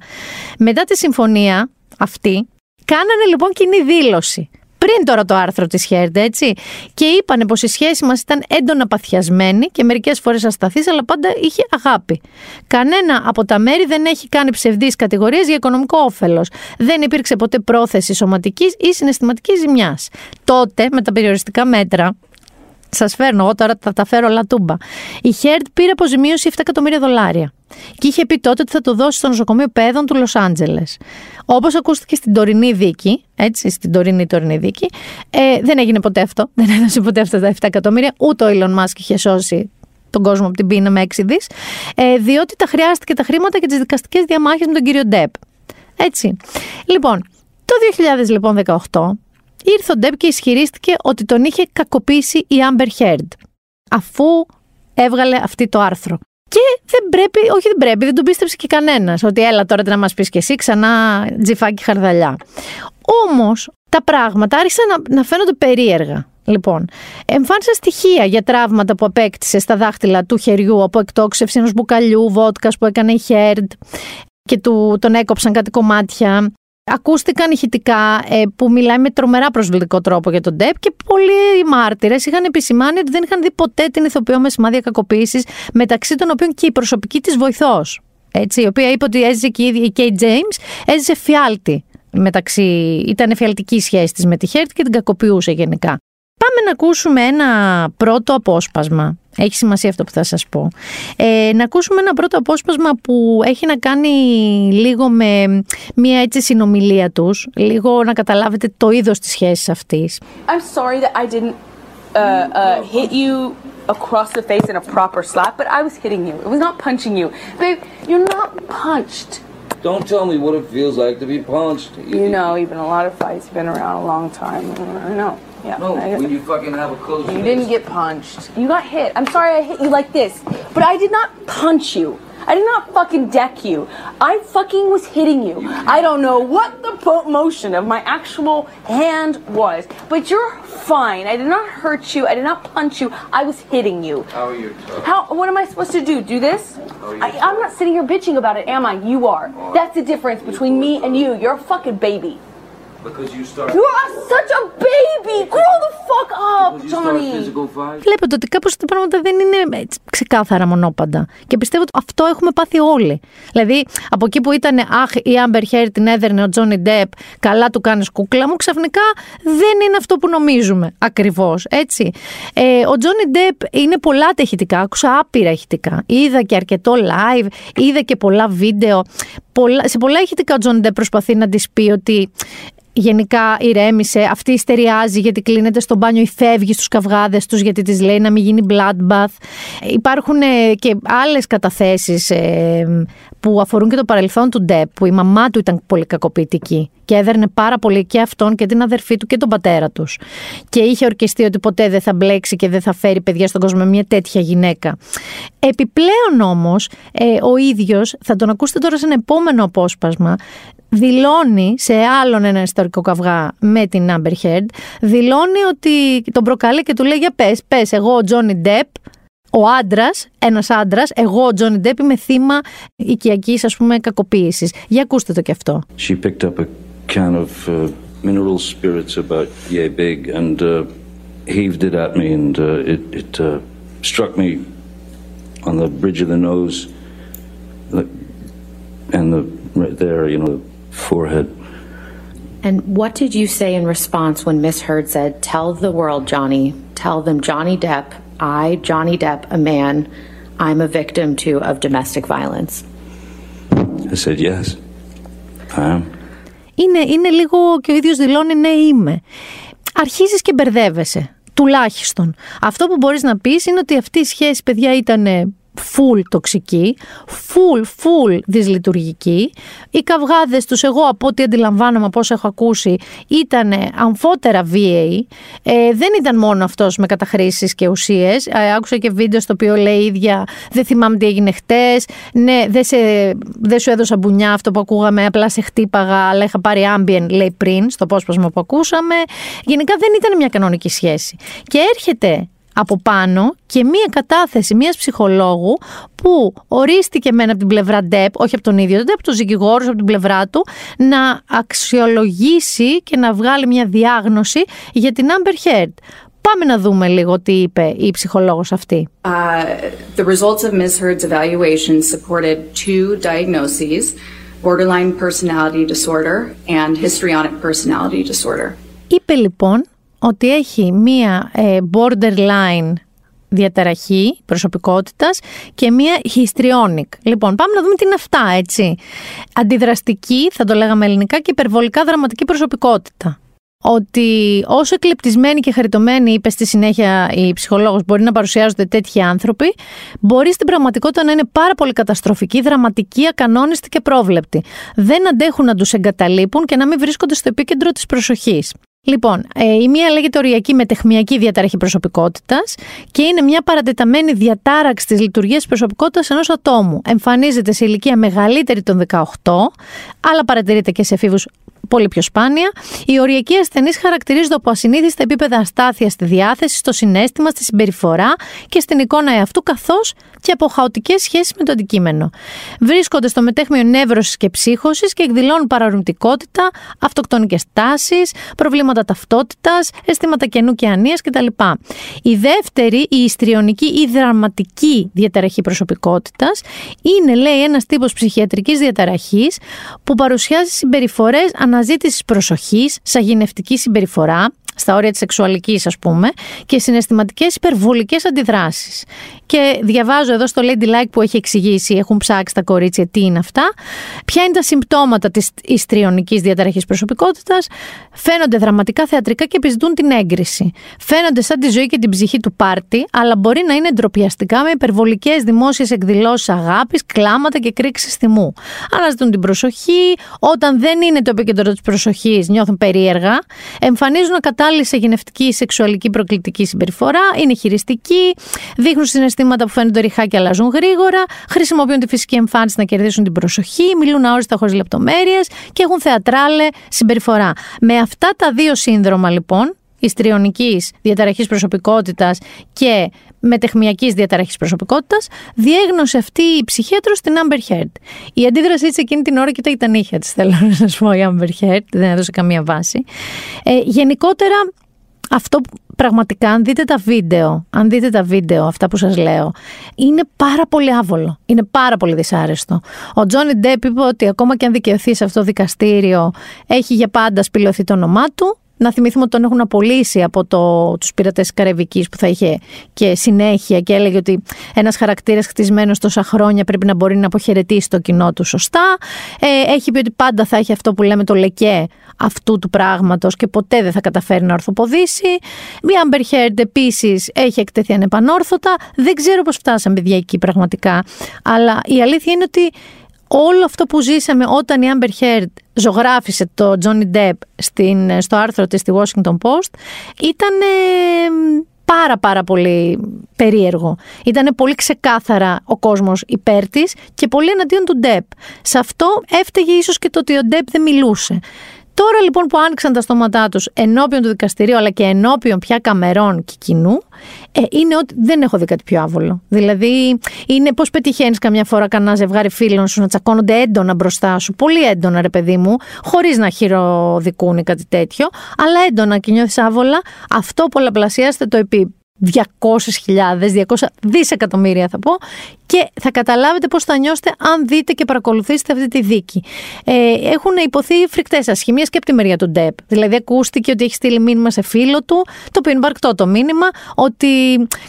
[SPEAKER 2] Μετά τη συμφωνία αυτή, κάνανε λοιπόν κοινή δήλωση πριν τώρα το άρθρο της Χέρντ, έτσι. Και είπανε πως η σχέση μας ήταν έντονα παθιασμένη και μερικές φορές ασταθής, αλλά πάντα είχε αγάπη. Κανένα από τα μέρη δεν έχει κάνει ψευδείς κατηγορίες για οικονομικό όφελος. Δεν υπήρξε ποτέ πρόθεση σωματικής ή συναισθηματικής ζημιάς. Τότε, με τα περιοριστικά μέτρα, Σας φέρνω, εγώ τώρα θα τα φέρω λατούμπα. Η Χέρντ πήρε αποζημίωση 7 εκατομμύρια δολάρια. Και είχε πει τότε ότι θα το δώσει στο νοσοκομείο παιδών του Λος Άντζελες. Όπως ακούστηκε στην τωρινή δίκη, έτσι, στην τωρινή τωρινή δίκη, ε, δεν έγινε ποτέ αυτό. Δεν έδωσε ποτέ αυτά τα 7 εκατομμύρια. Ούτε ο Elon Musk είχε σώσει τον κόσμο από την πείνα με 6 δις. Ε, διότι τα χρειάστηκε τα χρήματα για τις δικαστικές διαμάχες με τον κύριο Ντεπ. Έτσι. Λοιπόν, το 2018 ήρθε ο Ντέπ και ισχυρίστηκε ότι τον είχε κακοποιήσει η Amber Heard αφού έβγαλε αυτή το άρθρο. Και δεν πρέπει, όχι δεν πρέπει, δεν τον πίστεψε και κανένας. Ότι έλα τώρα να μας πεις και εσύ ξανά τζιφάκι χαρδαλιά. Όμως τα πράγματα άρχισαν να, να φαίνονται περίεργα. Λοιπόν, εμφάνισα στοιχεία για τραύματα που απέκτησε στα δάχτυλα του χεριού από εκτόξευση ενός μπουκαλιού βότκας που έκανε η Χέρντ και του, τον έκοψαν κάτι κομμάτια. Ακούστηκαν ηχητικά ε, που μιλάει με τρομερά προσβλητικό τρόπο για τον Ντεπ και πολλοί μάρτυρες είχαν επισημάνει ότι δεν είχαν δει ποτέ την ηθοποιό με σημάδια κακοποίησης, μεταξύ των οποίων και η προσωπική της βοηθός. Έτσι, η οποία είπε ότι έζησε και η Κέι James, έζησε φιάλτη. Μεταξύ, ήταν φιαλτική σχέση της με τη Χέρτ και την κακοποιούσε γενικά. Πάμε να ακούσουμε ένα πρώτο απόσπασμα. Έχει σημασία αυτό που θα σας πω. Ε, να ακούσουμε ένα πρώτο απόσπασμα που έχει να κάνει λίγο με μια έτσι συνομιλία τους, λίγο να καταλάβετε το είδος της σχέσης αυτής.
[SPEAKER 8] I'm sorry that I didn't uh, uh, hit you across the face in a proper slap, but I was hitting you. It was not punching you. Babe, you're not punched.
[SPEAKER 9] Don't tell me what it feels like to be punched.
[SPEAKER 8] You know, you've been a lot of fights. You've been around a long time. I know. Yeah.
[SPEAKER 9] No,
[SPEAKER 8] I-
[SPEAKER 9] when you fucking have a close
[SPEAKER 8] You didn't get punched. You got hit. I'm sorry I hit you like this, but I did not punch you. I did not fucking deck you. I fucking was hitting you. I don't know what the po- motion of my actual hand was, but you're fine. I did not hurt you. I did not punch you. I was hitting you.
[SPEAKER 9] How are you tough?
[SPEAKER 8] How? What am I supposed to do? Do this? I, I'm not sitting here bitching about it, am I? You are. That's the difference between me and you. You're a fucking baby.
[SPEAKER 2] Βλέπετε ότι κάπως τα πράγματα δεν είναι έτσι ξεκάθαρα μονόπαντα. Και πιστεύω ότι αυτό έχουμε πάθει όλοι. Δηλαδή, από εκεί που ήταν Αχ, η Amber Heard την έδερνε ο Τζόνι Ντεπ, καλά του κάνεις κούκλα μου, ξαφνικά δεν είναι αυτό που νομίζουμε. Ακριβώς, έτσι. Ε, ο Τζόνι Ντεπ είναι πολλά τα ηχητικά, άκουσα άπειρα ηχητικά. Είδα και αρκετό live, είδα και πολλά βίντεο. Πολλά, σε πολλά ηχητικά ο Τζόνι Ντεπ προσπαθεί να της πει ότι γενικά ηρέμησε, αυτή ιστεριάζει γιατί κλείνεται στο μπάνιο ή φεύγει στους καυγάδες τους γιατί της λέει να μην γίνει bloodbath. Υπάρχουν ε, και άλλες καταθέσεις ε, που αφορούν και το παρελθόν του Ντεπ, που η μαμά του ήταν πολύ κακοποιητική και έδερνε πάρα πολύ και αυτόν και την αδερφή του και τον πατέρα τους. Και είχε ορκιστεί ότι ποτέ δεν θα μπλέξει και δεν θα φέρει παιδιά στον κόσμο με μια τέτοια γυναίκα. Επιπλέον όμως, ε, ο ίδιος, θα τον ακούσετε τώρα σε ένα επόμενο απόσπασμα, δηλώνει σε άλλον ένα ιστορικό καυγά με την Amber Heard, δηλώνει ότι τον προκαλεί και του λέει για πες, πες εγώ ο Τζόνι Ντεπ, ο άντρας, ένας άντρας, εγώ ο Τζόνι Ντεπ είμαι θύμα οικιακής ας πούμε κακοποίησης. Για ακούστε το κι αυτό.
[SPEAKER 10] She picked up a can of uh, mineral spirits about yay big and uh, heaved it at me, and uh, it, it uh, struck me on the bridge of the nose, and the right there, you know, the forehead.
[SPEAKER 11] And what did you say in response when Miss Heard said, Tell the world, Johnny, tell them Johnny Depp, I, Johnny Depp, a man, I'm a victim too of domestic violence?
[SPEAKER 10] I said yes. I am.
[SPEAKER 2] Είναι, είναι λίγο και ο ίδιος δηλώνει ναι είμαι. Αρχίζεις και μπερδεύεσαι, τουλάχιστον. Αυτό που μπορείς να πεις είναι ότι αυτή η σχέση παιδιά ήταν full τοξική, full, full δυσλειτουργική. Οι καυγάδες τους, εγώ από ό,τι αντιλαμβάνομαι από όσα έχω ακούσει, ήταν αμφότερα VA. Ε, δεν ήταν μόνο αυτός με καταχρήσεις και ουσίες. Ε, άκουσα και βίντεο στο οποίο λέει η ίδια «Δεν θυμάμαι τι έγινε χτες, ναι, δεν, σε, δεν σου έδωσα μπουνιά αυτό που ακούγαμε, απλά σε χτύπαγα, αλλά είχα πάρει ambient, λέει πριν, στο πόσπασμα που ακούσαμε. Γενικά δεν ήταν μια κανονική σχέση. Και έρχεται από πάνω και μία κατάθεση μίας ψυχολόγου που ορίστηκε μένα από την πλευρά ΝΤΕΠ, όχι από τον ίδιο ΝΤΕΠ, από τον δικηγόρο, από την πλευρά του, να αξιολογήσει και να βγάλει μια διάγνωση για την Amber Heard. Πάμε να δούμε λίγο τι είπε η ψυχολόγος αυτή.
[SPEAKER 12] Uh, the results of Ms. Heard's evaluation supported two diagnoses, borderline personality disorder and histrionic personality disorder.
[SPEAKER 2] Είπε λοιπόν ότι έχει μία ε, borderline διαταραχή προσωπικότητας και μία histrionic. Λοιπόν, πάμε να δούμε τι είναι αυτά, έτσι. Αντιδραστική, θα το λέγαμε ελληνικά, και υπερβολικά δραματική προσωπικότητα. Ότι όσο εκλεπτισμένοι και χαριτωμένοι, είπε στη συνέχεια η ψυχολόγος, μπορεί να παρουσιάζονται τέτοιοι άνθρωποι, μπορεί στην πραγματικότητα να είναι πάρα πολύ καταστροφικοί, δραματικοί, ακανόνιστοι και πρόβλεπτοι. Δεν αντέχουν να τους εγκαταλείπουν και να μην βρίσκονται στο επίκεντρο της προσοχής. Λοιπόν, ε, η μία λέγεται οριακή μετεχμιακή διαταραχή προσωπικότητας και είναι μια παρατεταμένη διατάραξη της λειτουργίας της προσωπικότητας ενός ατόμου. Εμφανίζεται σε ηλικία μεγαλύτερη των 18, αλλά παρατηρείται και σε εφήβους πολύ πιο σπάνια. Οι οριακοί ασθενείς χαρακτηρίζονται από ασυνήθιστα επίπεδα αστάθεια στη διάθεση, στο συνέστημα, στη συμπεριφορά και στην εικόνα εαυτού, καθώς και από χαοτικές σχέσεις με το αντικείμενο. Βρίσκονται στο μετέχμιο νεύρωσης και ψύχωσης και εκδηλώνουν παραρρουτικότητα, αυτοκτονικές τάσεις, προβλήματα ταυτότητας, αισθήματα κενού και ανίας κτλ. Η δεύτερη, η ιστριονική ή δραματική διαταραχή προσωπικότητας, είναι, λέει, ένας τύπος ψυχιατρικής διαταραχής που παρουσιάζει συμπεριφορές αναζήτηση προσοχής, σαγηνευτική συμπεριφορά, στα όρια της σεξουαλικής ας πούμε και συναισθηματικές υπερβολικές αντιδράσεις. Και διαβάζω εδώ στο Lady Like που έχει εξηγήσει, έχουν ψάξει τα κορίτσια τι είναι αυτά, ποια είναι τα συμπτώματα της ιστριονικής διαταραχής προσωπικότητας, φαίνονται δραματικά, θεατρικά και επιζητούν την έγκριση. Φαίνονται σαν τη ζωή και την ψυχή του πάρτι, αλλά μπορεί να είναι ντροπιαστικά με υπερβολικές δημόσιες εκδηλώσεις αγάπης, κλάματα και κρίξεις θυμού. Αναζητούν την προσοχή, όταν δεν είναι το επίκεντρο της προσοχής νιώθουν περίεργα, εμφανίζουν ακατάλληλη σε γενευτική σεξουαλική προκλητική συμπεριφορά, είναι χειριστική, δείχνουν συναισθήματα που φαίνονται ρηχά και αλλάζουν γρήγορα, χρησιμοποιούν τη φυσική εμφάνιση να κερδίσουν την προσοχή, μιλούν αόριστα χωρίς λεπτομέρειες και έχουν θεατράλε συμπεριφορά. Με αυτά τα δύο σύνδρομα λοιπόν, ιστριονικής διαταραχής προσωπικότητας και μετεχμιακή διαταραχής προσωπικότητας, διέγνωσε αυτή η ψυχίατρο στην Amber Heard. Η αντίδρασή της εκείνη την ώρα κοιτάει τα νύχια της, θέλω να σας πω, η Amber Heard, δεν έδωσε καμία βάση. Ε, γενικότερα, αυτό που πραγματικά, αν δείτε τα βίντεο, αν δείτε τα βίντεο, αυτά που σας λέω, είναι πάρα πολύ άβολο. Είναι πάρα πολύ δυσάρεστο. Ο Τζόνι Ντέπ είπε ότι ακόμα και αν δικαιωθεί σε αυτό το δικαστήριο, έχει για πάντα σπηλωθεί το όνομά του. Να θυμηθούμε ότι τον έχουν απολύσει από το, τους πειρατές Καρεβικής που θα είχε και συνέχεια και έλεγε ότι ένας χαρακτήρας χτισμένος τόσα χρόνια πρέπει να μπορεί να αποχαιρετήσει το κοινό του σωστά. Ε, έχει πει ότι πάντα θα έχει αυτό που λέμε το λεκέ αυτού του πράγματος και ποτέ δεν θα καταφέρει να ορθοποδήσει. Η Amber Heard επίσης έχει εκτεθεί ανεπανόρθωτα. Δεν ξέρω πώς φτάσαμε παιδιά εκεί πραγματικά. Αλλά η αλήθεια είναι ότι όλο αυτό που ζήσαμε όταν η Amber Heard ζωγράφισε το Johnny Depp στην, στο άρθρο της στη Washington Post ήταν πάρα πάρα πολύ περίεργο. Ήταν πολύ ξεκάθαρα ο κόσμος υπέρ της και πολύ εναντίον του Depp. Σε αυτό έφταιγε ίσως και το ότι ο Depp δεν μιλούσε. Τώρα λοιπόν που άνοιξαν τα στόματά τους ενώπιον του δικαστηρίου αλλά και ενώπιον πια καμερών και κοινού, ε, είναι ότι δεν έχω δει κάτι πιο άβολο. Δηλαδή, είναι πώς πετυχαίνεις καμιά φορά κανένα ζευγάρι φίλων σου να τσακώνονται έντονα μπροστά σου. Πολύ έντονα, ρε παιδί μου, χωρίς να χειροδικούν ή κάτι τέτοιο, αλλά έντονα και νιώθεις άβολα. Αυτό πολλαπλασιάστε το επί 200.000, 200 δισεκατομμύρια θα πω και θα καταλάβετε πώς θα νιώσετε αν δείτε και παρακολουθήσετε αυτή τη δίκη. Ε, έχουν υποθεί φρικτές ασχημίες και από τη μεριά του Ντεπ. Δηλαδή ακούστηκε ότι έχει στείλει μήνυμα σε φίλο του, το οποίο είναι βαρκτό το μήνυμα, ότι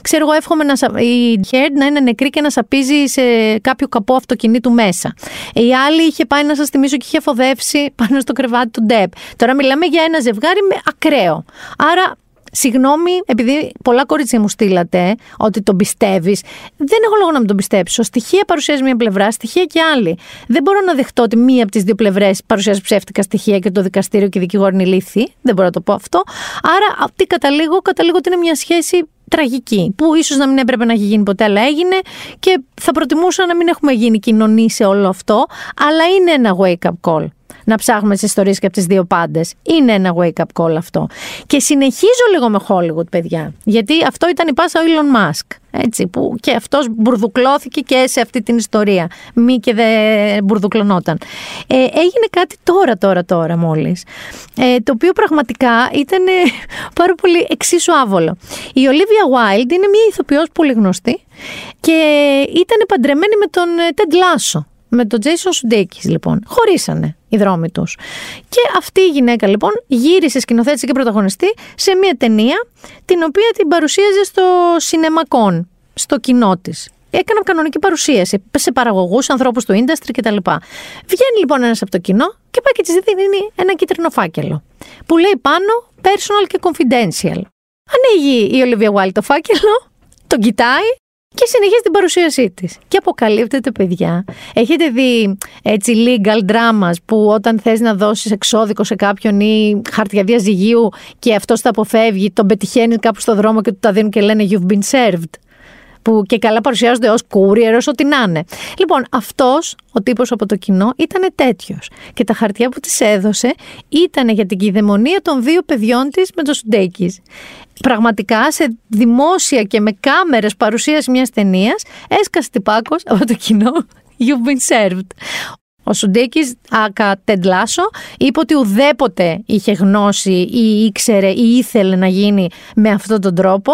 [SPEAKER 2] ξέρω εγώ εύχομαι να, σα- η Heard να είναι νεκρή και να σαπίζει σε κάποιο καπό αυτοκινήτου μέσα. Η άλλη είχε πάει να σας θυμίσω και είχε φοδεύσει πάνω στο κρεβάτι του Ντεπ. Τώρα μιλάμε για ένα ζευγάρι με ακραίο. Άρα Συγγνώμη, επειδή πολλά κορίτσια μου στείλατε ότι τον πιστεύεις, δεν έχω λόγο να μην τον πιστέψω. Στοιχεία παρουσιάζει μία πλευρά, στοιχεία και άλλη. Δεν μπορώ να δεχτώ ότι μία από τις δύο πλευρές παρουσιάζει ψεύτικα στοιχεία και το δικαστήριο και η δικηγόρη είναι ηλίθιοι. Δεν μπορώ να το πω αυτό. Άρα, τι καταλήγω, καταλήγω ότι είναι μια σχέση τραγική, που ίσως να μην έπρεπε να έχει γίνει ποτέ, αλλά έγινε και θα προτιμούσα να μην έχουμε γίνει κοινωνοί σε όλο αυτό, αλλά είναι ένα wake-up call να ψάχνουμε τις ιστορίες και από τις δύο πάντες. Είναι ένα wake-up call αυτό. Και συνεχίζω λίγο με Hollywood, παιδιά. Γιατί αυτό ήταν η πάσα ο Elon Musk. Έτσι, που και αυτός μπουρδουκλώθηκε και σε αυτή την ιστορία. Μη και δεν μπουρδουκλωνόταν. Ε, έγινε κάτι τώρα, τώρα, τώρα μόλις. Ε, το οποίο πραγματικά ήταν ε, πάρα πολύ εξίσου άβολο. Η Olivia Wilde είναι μια ηθοποιός πολύ γνωστή και ήταν παντρεμένη με τον ε, Ted Lasso. Με τον Jason Sudeikis λοιπόν. Χωρίσανε οι δρόμοι τους. Και αυτή η γυναίκα λοιπόν γύρισε σκηνοθέτηση και πρωταγωνιστή σε μια ταινία την οποία την παρουσίαζε στο Cinemacon, στο κοινό της. Έκανα κανονική παρουσίαση σε παραγωγούς, ανθρώπους του industry κτλ. Βγαίνει λοιπόν ένας από το κοινό και πάει και της δίνει ένα κίτρινο φάκελο. Που λέει πάνω personal και confidential. Ανοίγει η Olivia Wilde το φάκελο, τον κοιτάει και συνεχίζει την παρουσίασή της. Και αποκαλύπτεται, παιδιά. Έχετε δει έτσι legal dramas που όταν θες να δώσεις εξώδικο σε κάποιον ή χαρτιά διαζυγίου και αυτός τα αποφεύγει, τον πετυχαίνει κάπου στο δρόμο και του τα δίνουν και λένε You've been served. Που και καλά παρουσιάζονται ως courier, ω ό,τι να είναι. Λοιπόν, αυτός ο τύπος από το κοινό ήταν τέτοιος. Και τα χαρτιά που της έδωσε ήταν για την κυδαιμονία των δύο παιδιών της με το Σουντέκης πραγματικά σε δημόσια και με κάμερες παρουσίαση μιας ταινίας έσκασε τυπάκος από το κοινό You've been served. Ο Σουντέκης, άκα Τεντλάσο, είπε ότι ουδέποτε είχε γνώση ή ήξερε ή ήθελε να γίνει με αυτόν τον τρόπο.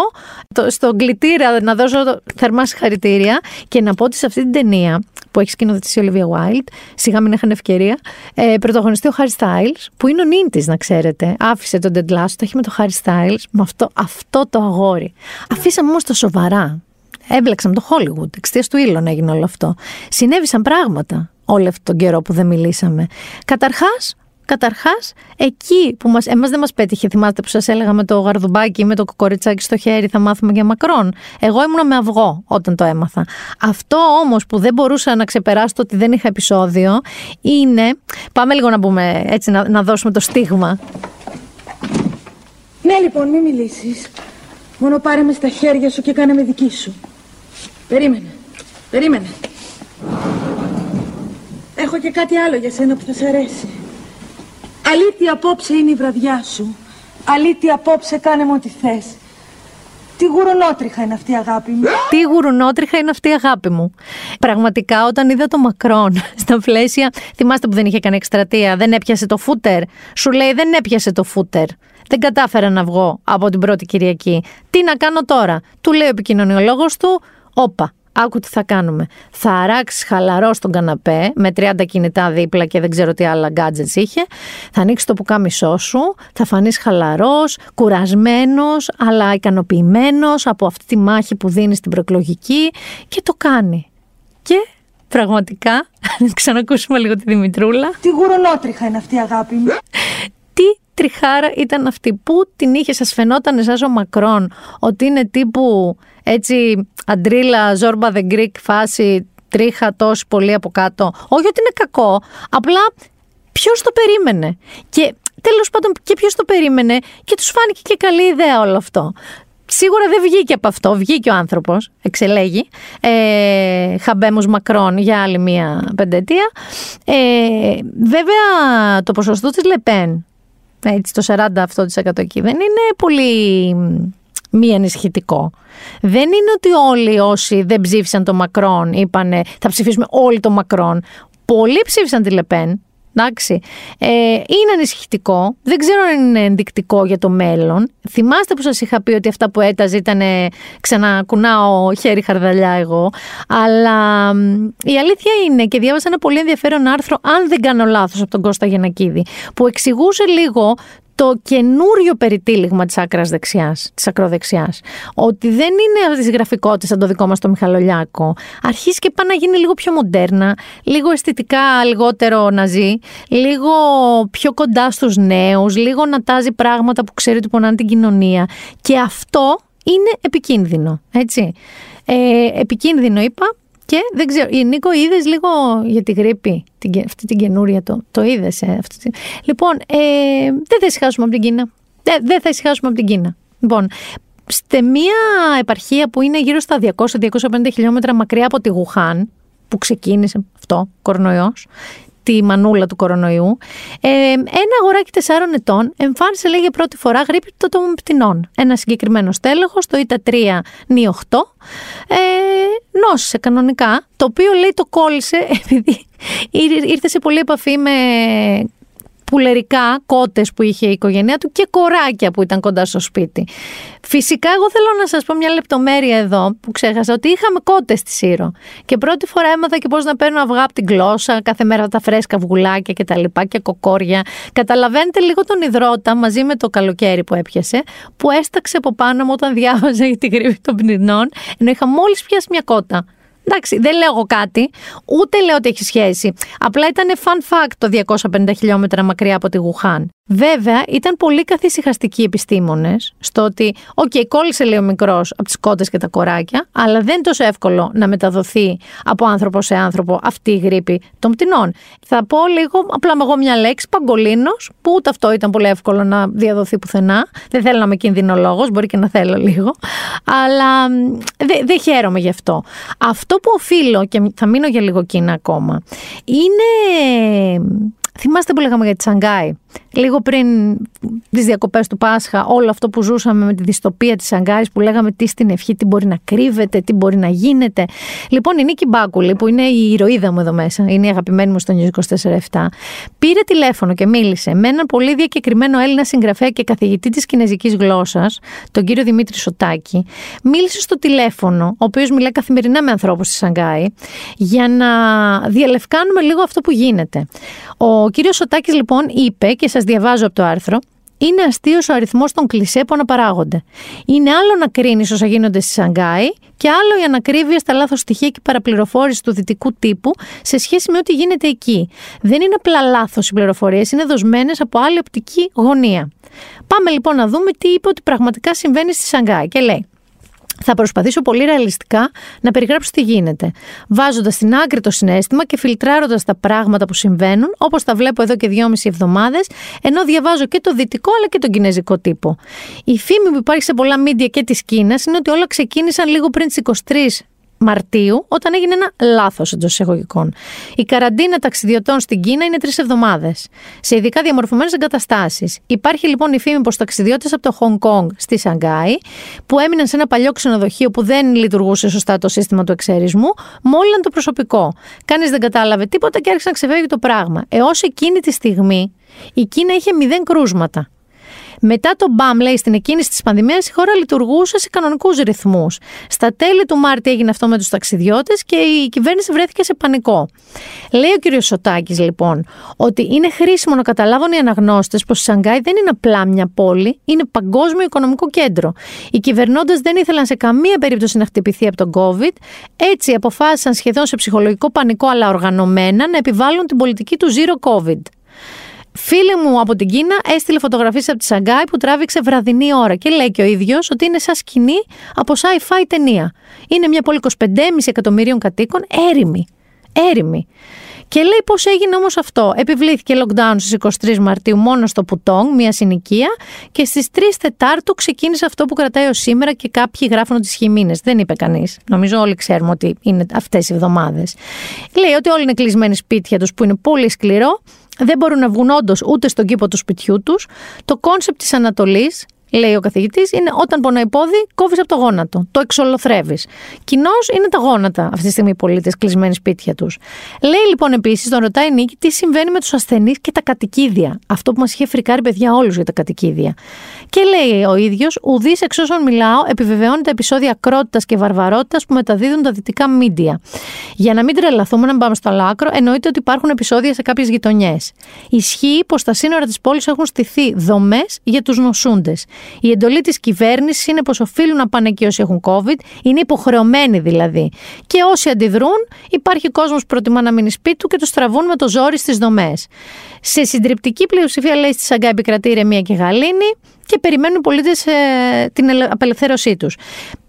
[SPEAKER 2] Το, στον κλητήρα να δώσω θερμά συγχαρητήρια και να πω ότι σε αυτή την ταινία που έχει σκηνοθετήσει η Olivia Wilde, σιγά μην είχαν ευκαιρία, ε, πρωταγωνιστεί ο Harry Styles, που είναι ο νυν να ξέρετε. Άφησε τον Τεντλάσο, το έχει με τον Harry Styles, με αυτό, αυτό το αγόρι. Αφήσαμε όμως τα σοβαρά. Έμπλεξαν το Hollywood, εξαιτίας του Ήλων έγινε όλο αυτό. Συνέβησαν πράγματα όλο αυτόν τον καιρό που δεν μιλήσαμε. Καταρχάς, Καταρχάς, εκεί που μας, εμάς δεν μας πέτυχε, θυμάστε που σας έλεγα με το γαρδουμπάκι ή με το κοκοριτσάκι στο χέρι θα μάθουμε για μακρόν. Εγώ ήμουνα με αυγό όταν το έμαθα. Αυτό όμως που δεν μπορούσα να ξεπεράσω το ότι δεν είχα επεισόδιο είναι, πάμε λίγο να πούμε έτσι να, να δώσουμε το στίγμα.
[SPEAKER 13] Ναι, λοιπόν, μην μιλήσεις. Μόνο πάρε με στα χέρια σου και κάνε με δική σου. Περίμενε. Περίμενε. Έχω και κάτι άλλο για σένα που θα σε αρέσει. Αλήτη απόψε είναι η βραδιά σου. Αλήτη απόψε κάνε μου ό,τι θες. Τι γουρουνότριχα είναι αυτή η αγάπη μου.
[SPEAKER 2] Τι γουρουνότριχα είναι αυτή η αγάπη μου. Πραγματικά, όταν είδα το Μακρόν [laughs] στα πλαίσια. Θυμάστε που δεν είχε κάνει εκστρατεία, δεν έπιασε το φούτερ. Σου λέει δεν έπιασε το φούτερ. Δεν κατάφερα να βγω από την πρώτη Κυριακή. Τι να κάνω τώρα; Του λέει ο επικοινωνιολόγος του, Όπα, άκου τι θα κάνουμε. Θα αράξει χαλαρό στον καναπέ με 30 κινητά δίπλα και δεν ξέρω τι άλλα gadgets είχε. Θα ανοίξει το πουκάμισό σου, θα φανείς χαλαρός, κουρασμένος, αλλά ικανοποιημένος από αυτή τη μάχη που δίνεις στην προεκλογική και το κάνει. Και πραγματικά, [laughs] ξανακούσουμε λίγο τη Δημητρούλα.
[SPEAKER 13] Τι γουρουνότριχα είναι αυτή η αγάπη μου.
[SPEAKER 2] Τι τριχάρα ήταν αυτή. Πού την είχε, σας φαινόταν εσάς ο Μακρόν ότι είναι τύπου έτσι αντρίλα, ζόρμπα the Greek φάση, τρίχα τόσο πολύ από κάτω. Όχι ότι είναι κακό, απλά ποιος το περίμενε; Και τέλος πάντων και ποιος το περίμενε; Και τους φάνηκε και καλή ιδέα όλο αυτό. Σίγουρα δεν βγήκε από αυτό. Βγήκε ο άνθρωπος, εξελέγει. Ε, Χαμπέμου Μακρόν για άλλη μία πεντετία. Ε, βέβαια, το ποσοστό της Λεπέν, έτσι, το 40% εκεί, δεν είναι πολύ μη ανησυχητικό. Δεν είναι ότι όλοι όσοι δεν ψήφισαν το Μακρόν είπανε θα ψηφίσουμε όλοι το Μακρόν. Πολλοί ψήφισαν τη Λεπέν Εντάξει. Ε, είναι ανησυχητικό. Δεν ξέρω αν είναι ενδεικτικό για το μέλλον. Θυμάστε που σας είχα πει ότι αυτά που έταζε ήταν ξανακουνάω χέρι χαρδαλιά εγώ. Αλλά η αλήθεια είναι και διάβασα ένα πολύ ενδιαφέρον άρθρο, αν δεν κάνω λάθος, από τον Κώστα Γενακίδη, που εξηγούσε λίγο το καινούριο περιτύλιγμα της άκρας δεξιάς, της ακροδεξιάς. Ότι δεν είναι αυτές τις γραφικότητες σαν το δικό μας το Μιχαλολιάκο. Αρχίζει και πάει να γίνει λίγο πιο μοντέρνα, λίγο αισθητικά λιγότερο να ζει, λίγο πιο κοντά στους νέους, λίγο να τάζει πράγματα που ξέρει ότι πονάνε την κοινωνία. Και αυτό είναι επικίνδυνο, έτσι. Ε, επικίνδυνο είπα, και δεν ξέρω, η Νίκο είδες λίγο για τη γρήπη, την, αυτή την καινούρια το, το είδες. Ε, Λοιπόν, ε, δεν θα ησυχάσουμε από την Κίνα. Δεν, δεν θα ησυχάσουμε από την Κίνα. Λοιπόν, σε μια επαρχία που είναι γύρω στα 200-250 χιλιόμετρα μακριά από τη Γουχάν, που ξεκίνησε αυτό, κορονοϊός, τη μανούλα του κορονοϊού, ε, ένα αγοράκι 4 ετών εμφάνισε λέει για πρώτη φορά γρήπη των πτηνών. Ένα συγκεκριμένο στέλεχος, το ΙΤΑ 3 νι 8, ε, νόσησε κανονικά, το οποίο λέει το κόλλησε [laughs] επειδή ήρθε σε πολύ επαφή με πουλερικά κότες που είχε η οικογένειά του και κοράκια που ήταν κοντά στο σπίτι. Φυσικά, εγώ θέλω να σας πω μια λεπτομέρεια εδώ που ξέχασα ότι είχαμε κότες στη Σύρο. Και πρώτη φορά έμαθα και πώς να παίρνω αυγά από την κλώσσα, κάθε μέρα τα φρέσκα αυγουλάκια και τα λοιπά και κοκόρια. Καταλαβαίνετε λίγο τον ιδρώτα μαζί με το καλοκαίρι που έπιασε, που έσταξε από πάνω μου όταν διάβαζα για τη γρίπη των πτηνών, ενώ είχα μόλις πιάσει μια κότα. Εντάξει, δεν λέω εγώ κάτι, ούτε λέω ότι έχει σχέση. Απλά ήταν fun fact το 250 χιλιόμετρα μακριά από τη Γουχάν. Βέβαια, ήταν πολύ καθησυχαστικοί επιστήμονες στο ότι, OK, okay, κόλλησε λίγο μικρός από τις κότες και τα κοράκια, αλλά δεν είναι τόσο εύκολο να μεταδοθεί από άνθρωπο σε άνθρωπο αυτή η γρήπη των πτηνών. Θα πω λίγο, απλά με εγώ μια λέξη, παγκολίνος, που ούτε αυτό ήταν πολύ εύκολο να διαδοθεί πουθενά. Δεν θέλω να είμαι κινδυνολόγος, μπορεί και να θέλω λίγο. Αλλά δεν δε χαίρομαι γι' αυτό. Αυτό που οφείλω, και θα μείνω για λίγο Κίνα ακόμα, είναι Θυμάστε που λέγαμε για τη Σανγκάη. Λίγο πριν τις διακοπές του Πάσχα, όλο αυτό που ζούσαμε με τη δυστοπία της Σανγκάης, που λέγαμε τι στην ευχή, τι μπορεί να κρύβεται, τι μπορεί να γίνεται. Λοιπόν, η Νίκη Μπάκουλη, που είναι η ηρωίδα μου εδώ μέσα, είναι η αγαπημένη μου στο News 24-7, πήρε τηλέφωνο και μίλησε με έναν πολύ διακεκριμένο Έλληνα συγγραφέα και καθηγητή της κινέζικης γλώσσας, τον κύριο Δημήτρη Σωτάκη. Μίλησε στο τηλέφωνο, ο οποίος μιλάει καθημερινά με ανθρώπους στη Σανγκάη, για να διαλευκάνουμε λίγο αυτό που γίνεται. Ο κύριος Σωτάκης λοιπόν είπε, και σας διαβάζω από το άρθρο, είναι αστείος ο αριθμός των κλισέ που αναπαράγονται. Είναι άλλο να κρίνεις όσα γίνονται στη Σανγκάη και άλλο η ανακρίβεια στα λάθος στοιχεία και παραπληροφόρηση του δυτικού τύπου σε σχέση με ό,τι γίνεται εκεί. Δεν είναι απλά λάθος οι πληροφορίες, είναι δοσμένες από άλλη οπτική γωνία. Πάμε λοιπόν να δούμε τι είπε ότι πραγματικά συμβαίνει στη Σανγκάη. Και λέει. Θα προσπαθήσω πολύ ρεαλιστικά να περιγράψω τι γίνεται, βάζοντας στην άκρη το συνέστημα και φιλτράροντας τα πράγματα που συμβαίνουν, όπως τα βλέπω εδώ και δυόμιση εβδομάδες, ενώ διαβάζω και το δυτικό αλλά και τον κινέζικο τύπο. Η φήμη που υπάρχει σε πολλά μίντια και τη Κίνα είναι ότι όλα ξεκίνησαν λίγο πριν τις 23 Μαρτίου, όταν έγινε ένα λάθος εντός εισαγωγικών. Η καραντίνα ταξιδιωτών στην Κίνα είναι τρεις εβδομάδες, σε ειδικά διαμορφωμένες εγκαταστάσεις. Υπάρχει λοιπόν η φήμη πως ταξιδιώτες από το Χονγκ Κονγκ στη Σανγκάη, που έμειναν σε ένα παλιό ξενοδοχείο που δεν λειτουργούσε σωστά το σύστημα του εξαιρισμού, μόλυναν το προσωπικό. Κανείς δεν κατάλαβε τίποτα και άρχισε να ξεφεύγει το πράγμα. Έως εκείνη τη στιγμή η Κίνα είχε μηδέν κρούσματα. Μετά το μπαμ, λέει, στην εκκίνηση της πανδημίας, η χώρα λειτουργούσε σε κανονικούς ρυθμούς. Στα τέλη του Μάρτη έγινε αυτό με τους ταξιδιώτες και η κυβέρνηση βρέθηκε σε πανικό. Λέει ο κ. Σωτάκης, λοιπόν, ότι είναι χρήσιμο να καταλάβουν οι αναγνώστες πως η Σανγκάη δεν είναι απλά μια πόλη, είναι παγκόσμιο οικονομικό κέντρο. Οι κυβερνώντε δεν ήθελαν σε καμία περίπτωση να χτυπηθεί από τον COVID, έτσι αποφάσισαν σχεδόν σε ψυχολογικό πανικό αλλά οργανωμένα να επιβάλλουν την πολιτική του Zero COVID. Φίλη μου από την Κίνα έστειλε φωτογραφίες από τη Σαγκάη που τράβηξε βραδινή ώρα και λέει και ο ίδιος ότι είναι σαν σκηνή από sci-fi ταινία. Είναι μια πόλη 25,5 εκατομμυρίων κατοίκων, έρημη. Έρημη. Και λέει πώς έγινε όμως αυτό. Επιβλήθηκε lockdown στις 23 Μαρτίου μόνο στο Πουτόγκ, μια συνοικία, και στις 3 Τετάρτου ξεκίνησε αυτό που κρατάει ως σήμερα και κάποιοι γράφουν ότι ισχύει μήνες. Δεν είπε κανείς. Νομίζω όλοι ξέρουμε ότι είναι αυτές οι εβδομάδες. Λέει ότι όλοι είναι κλεισμένοι σπίτια τους που είναι πολύ σκληρό δεν μπορούν να βγουν όντως ούτε στον κήπο του σπιτιού τους. Το concept της Ανατολής λέει ο καθηγητής, είναι όταν πονάει πόδι, κόβεις από το γόνατο. Το εξολοθρεύεις. Κοινώς είναι τα γόνατα αυτή τη στιγμή οι πολίτες κλεισμένοι σπίτια τους. Λέει λοιπόν επίσης, τον ρωτάει η Νίκη, τι συμβαίνει με τους ασθενείς και τα κατοικίδια. Αυτό που μας είχε φρικάρει παιδιά όλους για τα κατοικίδια. Και λέει ο ίδιος, ουδείς εξ όσων μιλάω, επιβεβαιώνει τα επεισόδια ακρότητας και βαρβαρότητας που μεταδίδουν τα δυτικά μίντια. Για να μην τρελαθούμε, να μην πάμε στο άλλο άκρο, εννοείται ότι υπάρχουν επεισόδια σε κάποιες γειτονιές. Ισχύει πως στα σύνορα της πόλης έχουν στηθεί δομές για τους νοσούντες. Η εντολή της κυβέρνησης είναι πως οφείλουν να πάνε εκεί όσοι έχουν COVID, είναι υποχρεωμένοι δηλαδή. Και όσοι αντιδρούν, υπάρχει κόσμος που προτιμά να μείνει σπίτι του και τους τραβούν με το ζόρι στις δομές. Σε συντριπτική πλειοψηφία, λέει στη Σαγκά, επικρατεί ηρεμία και γαλήνη και περιμένουν οι πολίτες ε, την ελε- απελευθέρωσή τους.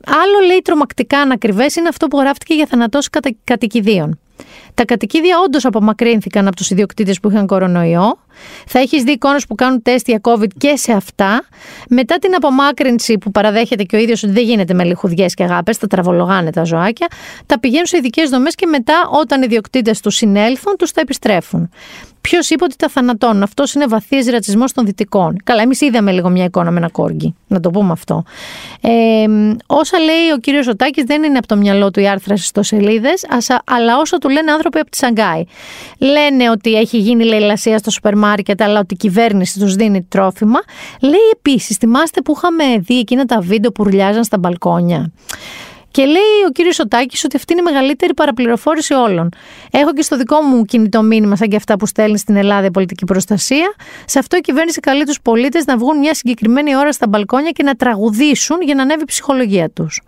[SPEAKER 2] Άλλο λέει τρομακτικά ανακριβές είναι αυτό που γράφτηκε για θανατώσει κατα... κατοικιδίων. Τα κατοικίδια όντως απομακρύνθηκαν από τους ιδιοκτήτες που είχαν κορονοϊό. Θα έχεις δει εικόνες που κάνουν τεστ για COVID και σε αυτά. Μετά την απομάκρυνση που παραδέχεται και ο ίδιος ότι δεν γίνεται με λιχουδιές και αγάπες, τα τραβολογάνε τα ζωάκια, τα πηγαίνουν σε ειδικές δομές και μετά, όταν οι ιδιοκτήτες τους συνέλθουν, τους τα επιστρέφουν. Ποιος είπε ότι τα θανατώνουν; Αυτός είναι βαθύς ρατσισμός των δυτικών. Καλά, εμείς είδαμε λίγο μια εικόνα με ένα κόργκι. Να το πούμε αυτό. Ε, όσα λέει ο κύριος Ζωτάκη δεν είναι από το μυαλό του η άρθρα στις ιστοσελίδε, αλλά όσα του λένε άνθρωποι από τη Σαγκάη. Λένε ότι έχει γίνει λαιλασία στο σούπερ μάρκετ, αλλά ότι η κυβέρνηση τους δίνει τρόφιμα. Λέει επίσης, θυμάστε που είχαμε δει εκείνα τα βίντεο που ρουλιάζαν στα μπαλκόνια; Και λέει ο κύριος Σωτάκης ότι αυτή είναι η μεγαλύτερη παραπληροφόρηση όλων. Έχω και στο δικό μου κινητό μήνυμα, σαν και αυτά που στέλνει στην Ελλάδα η πολιτική προστασία. Σε αυτό η κυβέρνηση καλεί τους πολίτες να βγουν μια συγκεκριμένη ώρα στα μπαλκόνια και να τραγουδήσουν για να ανέβει η ψυχολογία τους.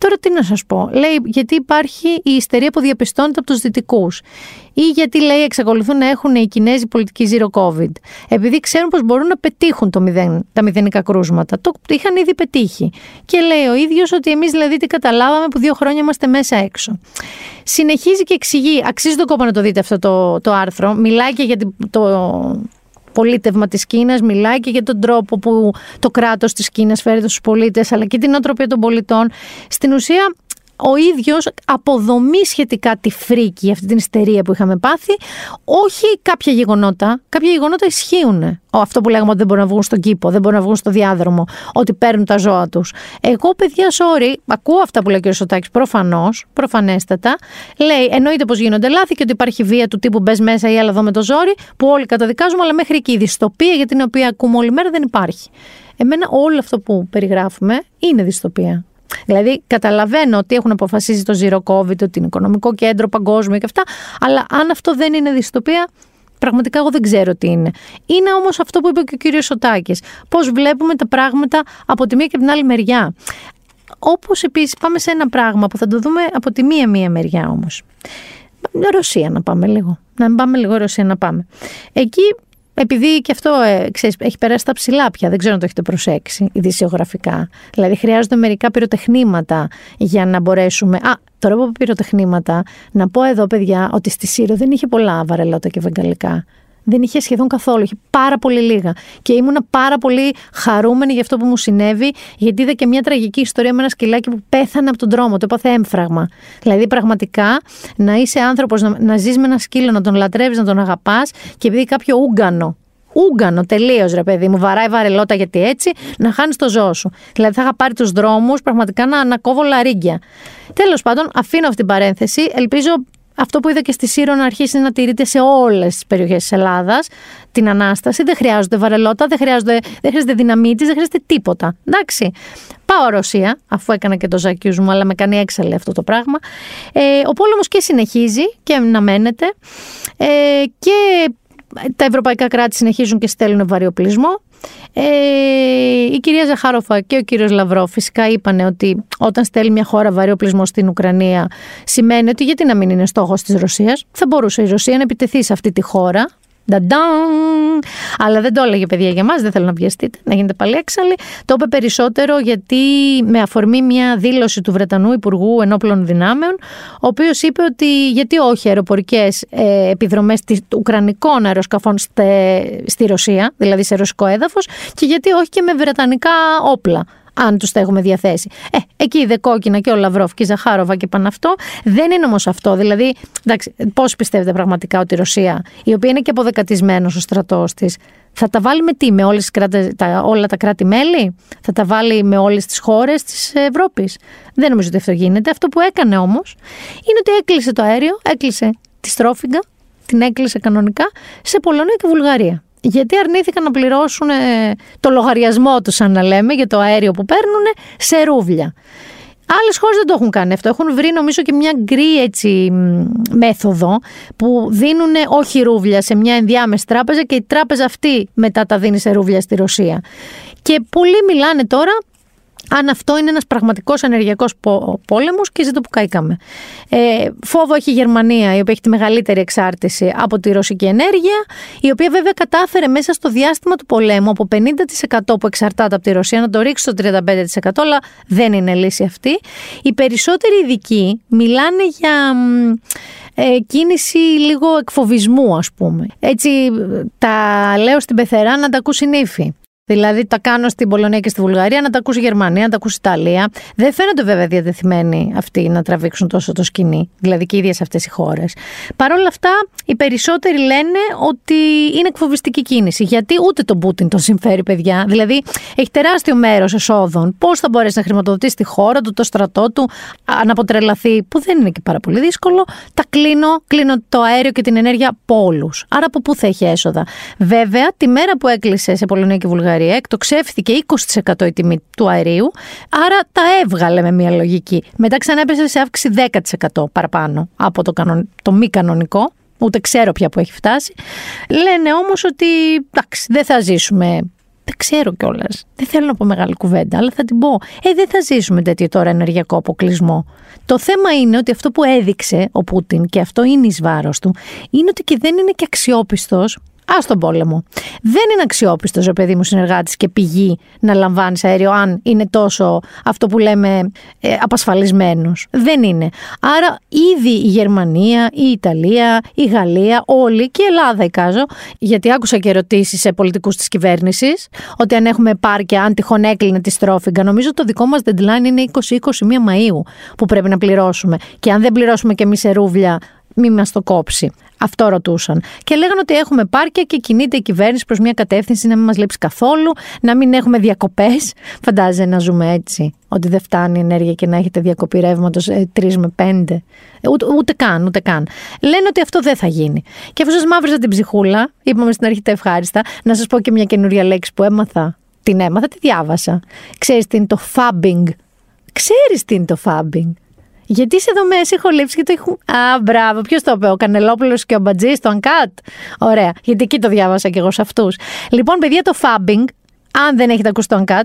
[SPEAKER 2] Τώρα τι να σας πω. Λέει γιατί υπάρχει η ιστερία που διαπιστώνεται από τους δυτικούς. Ή γιατί λέει εξακολουθούν να έχουν οι Κινέζοι πολιτική zero COVID. Επειδή ξέρουν πως μπορούν να πετύχουν το μηδέν, τα μηδενικά κρούσματα. Το είχαν ήδη πετύχει. Και λέει ο ίδιος ότι εμείς δηλαδή τι καταλάβαμε που δύο χρόνια είμαστε μέσα έξω. Συνεχίζει και εξηγεί, αξίζει τον κόπο να το δείτε αυτό το, το άρθρο. Μιλάει και για το πολίτευμα της Κίνας, μιλάει και για τον τρόπο που το κράτος της Κίνας φέρεται στους πολίτες, αλλά και την οτροπία των πολιτών. Στην ουσία, ο ίδιος αποδομεί σχετικά τη φρίκη, αυτή την ιστερία που είχαμε πάθει, όχι κάποια γεγονότα. Κάποια γεγονότα ισχύουν. Αυτό που λέγαμε ότι δεν μπορούν να βγουν στον κήπο, δεν μπορούν να βγουν στο διάδρομο, ότι παίρνουν τα ζώα τους. Εγώ, παιδιά, sorry, ακούω αυτά που λέει ο κ. Σωτάκης, προφανώς, προφανέστατα. Λέει, εννοείται πως γίνονται λάθη και ότι υπάρχει βία του τύπου μπες μέσα ή άλλα εδώ με το ζόρι, που όλοι καταδικάζουμε, αλλά μέχρι εκεί η δυστοπία για την οποία ακούμε όλη μέρα δεν υπάρχει. Εμένα όλο αυτό που περιγράφουμε είναι δυστοπία. Δηλαδή, καταλαβαίνω ότι έχουν αποφασίσει το Zero COVID, ότι είναι οικονομικό κέντρο παγκόσμιο και αυτά, αλλά αν αυτό δεν είναι δυστοπία, πραγματικά εγώ δεν ξέρω τι είναι. Είναι όμως αυτό που είπε και ο κύριος Σωτάκης. Πώς βλέπουμε τα πράγματα από τη μία και από την άλλη μεριά. Όπως επίσης πάμε σε ένα πράγμα που θα το δούμε από τη μία-μία μεριά όμως. Ρωσία να πάμε λίγο. Να μην πάμε λίγο Ρωσία να πάμε. Εκεί επειδή και αυτό ε, ξέρεις, έχει περάσει τα ψηλά πια, δεν ξέρω αν το έχετε προσέξει, ειδησιογραφικά. Δηλαδή χρειάζονται μερικά πυροτεχνήματα για να μπορέσουμε. Α, τώρα που πυροτεχνήματα, να πω εδώ, παιδιά, ότι στη Σύρο δεν είχε πολλά βαρελότα και βεγγαλικά. Δεν είχε σχεδόν καθόλου, είχε πάρα πολύ λίγα. Και ήμουνα πάρα πολύ χαρούμενη για αυτό που μου συνέβη, γιατί είδα και μια τραγική ιστορία με ένα σκυλάκι που πέθανε από τον δρόμο, το έπαθε έμφραγμα. Δηλαδή, πραγματικά να είσαι άνθρωπος, να, να ζεις με ένα σκύλο, να τον λατρεύεις, να τον αγαπάς, και επειδή κάποιο ούγκανο Ούγκανο, τελείως ρε παιδί μου, βαράει βαρελότα γιατί έτσι, να χάνεις το ζώο σου. Δηλαδή θα είχα πάρει τους δρόμους πραγματικά να ανακόβω λαρίγκια. Τέλος πάντων, αφήνω αυτή την παρένθεση. Ελπίζω αυτό που είδα και στη Σύρο να αρχίσει να τηρείται σε όλες τις περιοχές της Ελλάδας, την ανάσταση. Δεν χρειάζονται βαρελότα, δεν, χρειάζονται, δεν χρειάζεται δυναμίτη, δεν χρειάζεται τίποτα. Εντάξει. Πάω Ρωσία, αφού έκανα και το ζακιούς μου, αλλά με κάνει έξαλλη αυτό το πράγμα. Ε, ο πόλεμος και συνεχίζει και να μένεται. Ε, και τα ευρωπαϊκά κράτη συνεχίζουν και στέλνουν βαριοπλισμό. Ε, η κυρία Ζαχάροφα και ο κύριος Λαυρό φυσικά είπαν ότι όταν στέλνει μια χώρα βαριοπλισμό στην Ουκρανία σημαίνει ότι γιατί να μην είναι στόχος της Ρωσίας; Θα μπορούσε η Ρωσία να επιτεθεί σε αυτή τη χώρα Νταντάν. Αλλά δεν το έλεγε παιδιά για μας, δεν θέλω να βιαστείτε, να γίνετε πάλι έξαλλοι. Το είπε περισσότερο γιατί με αφορμή μια δήλωση του Βρετανού Υπουργού Ενόπλων Δυνάμεων, ο οποίος είπε ότι γιατί όχι αεροπορικές ε, επιδρομές ουκρανικών αεροσκαφών στη Ρωσία, δηλαδή σε ρωσικό έδαφος, και γιατί όχι και με βρετανικά όπλα. Αν τους τα έχουμε διαθέσει. Ε, εκεί είδε κόκκινα και ο Λαυρόφ και η Ζαχάροβα και πάνε αυτό. Δεν είναι όμως αυτό. Δηλαδή, πώς πιστεύετε πραγματικά ότι η Ρωσία, η οποία είναι και αποδεκατισμένο ο στρατός της, θα τα βάλει με τι, με όλες τα, όλα τα κράτη-μέλη, θα τα βάλει με όλες τις χώρες της Ευρώπης; Δεν νομίζω ότι αυτό γίνεται. Αυτό που έκανε όμως είναι ότι έκλεισε το αέριο, έκλεισε τη στρόφιγγα, την έκλεισε κανονικά σε Πολωνία και Βουλγαρία. Γιατί αρνήθηκαν να πληρώσουν το λογαριασμό τους, αν να λέμε, για το αέριο που παίρνουν σε ρούβλια. Άλλες χώρες δεν το έχουν κάνει αυτό. Έχουν βρει νομίζω και μια γκρι έτσι μέθοδο που δίνουν όχι ρούβλια σε μια ενδιάμεση τράπεζα και η τράπεζα αυτή μετά τα δίνει σε ρούβλια στη Ρωσία. Και πολλοί μιλάνε τώρα αν αυτό είναι ένας πραγματικός ενεργειακός πόλεμος και ζήτω που καήκαμε. Ε, φόβο έχει η Γερμανία, η οποία έχει τη μεγαλύτερη εξάρτηση από τη ρωσική ενέργεια, η οποία βέβαια κατάφερε μέσα στο διάστημα του πολέμου από 50% που εξαρτάται από τη Ρωσία να το ρίξει στο 35%, αλλά δεν είναι λύση αυτή. Οι περισσότεροι ειδικοί μιλάνε για ε, κίνηση λίγο εκφοβισμού ας πούμε. Έτσι τα λέω στην πεθερά να τα ακούσει νύφη. Δηλαδή τα κάνω στην Πολωνία και στη Βουλγαρία, να τα ακούσει η Γερμανία, να τα ακούσει η Ιταλία. Δεν φαίνονται βέβαια διατεθειμένοι αυτοί να τραβήξουν τόσο το σκηνή, δηλαδή και οι ίδιες αυτές οι χώρες. Παρ' όλα αυτά, οι περισσότεροι λένε ότι είναι εκφοβιστική κίνηση. Γιατί ούτε τον Πούτιν τον συμφέρει, παιδιά. Δηλαδή, έχει τεράστιο μέρος εσόδων. Πώς θα μπορέσει να χρηματοδοτήσει τη χώρα του, το στρατό του, αν αποτρελαθεί, που δεν είναι και πάρα πολύ δύσκολο. Τα κλείνω, κλείνω το αέριο και την ενέργεια από όλους. Άρα από πού θα έχει έσοδα. Βέβαια, τη μέρα που έκλεισε σε Πολωνία και Βουλγαρία, Βουλγαρία εκτοξεύθηκε 20% η τιμή του αερίου, άρα τα έβγαλε με μια λογική. Μετά ξανά έπεσε σε αύξηση 10% παραπάνω από το, κανον, το μη κανονικό, ούτε ξέρω πια που έχει φτάσει. Λένε όμως ότι εντάξει, δεν θα ζήσουμε δεν ξέρω κιόλας. Δεν θέλω να πω μεγάλη κουβέντα, αλλά θα την πω. Ε, δεν θα ζήσουμε τέτοιο τώρα ενεργειακό αποκλεισμό. Το θέμα είναι ότι αυτό που έδειξε ο Πούτιν, και αυτό είναι εις βάρος του, είναι ότι και δεν είναι και αξιόπιστος Α τον πόλεμο. Δεν είναι αξιόπιστος ο παιδί μου συνεργάτης και πηγή να λαμβάνεις αέριο, αν είναι τόσο αυτό που λέμε ε, απασφαλισμένος. Δεν είναι. Άρα, ήδη η Γερμανία, η Ιταλία, η Γαλλία, όλοι και η Ελλάδα, εικάζω, γιατί άκουσα και ερωτήσεις σε πολιτικούς της κυβέρνησης, ότι αν έχουμε επάρκεια, αν τυχόν έκλεινε τη στρόφιγγα, νομίζω το δικό μας deadline είναι 20-21 Μαου που πρέπει να πληρώσουμε. Και αν δεν πληρώσουμε και εμείς σε ρούβλια, μη μας το κόψει. Αυτό ρωτούσαν. Και λέγανε ότι έχουμε πάρκια και κινείται η κυβέρνηση προς μια κατεύθυνση να μην μας λείψει καθόλου, να μην έχουμε διακοπές. [laughs] Φαντάζεσαι να ζούμε έτσι, ότι δεν φτάνει η ενέργεια και να έχετε διακοπή ρεύματος ε, τρεις με πέντε. Ε, ούτε, ούτε καν, ούτε καν. Λένε ότι αυτό δεν θα γίνει. Και αφού σας μαύριζα την ψυχούλα, είπαμε στην αρχή τα ευχάριστα, να σας πω και μια καινούρια λέξη που έμαθα. Την έμαθα, τη διάβασα. Ξέρεις τι είναι το fabbing. Ξέρεις τι είναι το fabbing. Γιατί σε μέσα έχω λείψει και το έχουν. Α, μπράβο, ποιος το είπε, ο Κανελόπουλος και ο Μπατζής, το Uncut. Ωραία, γιατί εκεί το διάβασα και εγώ σε αυτούς. Λοιπόν, παιδιά, το fabbing, αν δεν έχετε ακούσει το Uncut,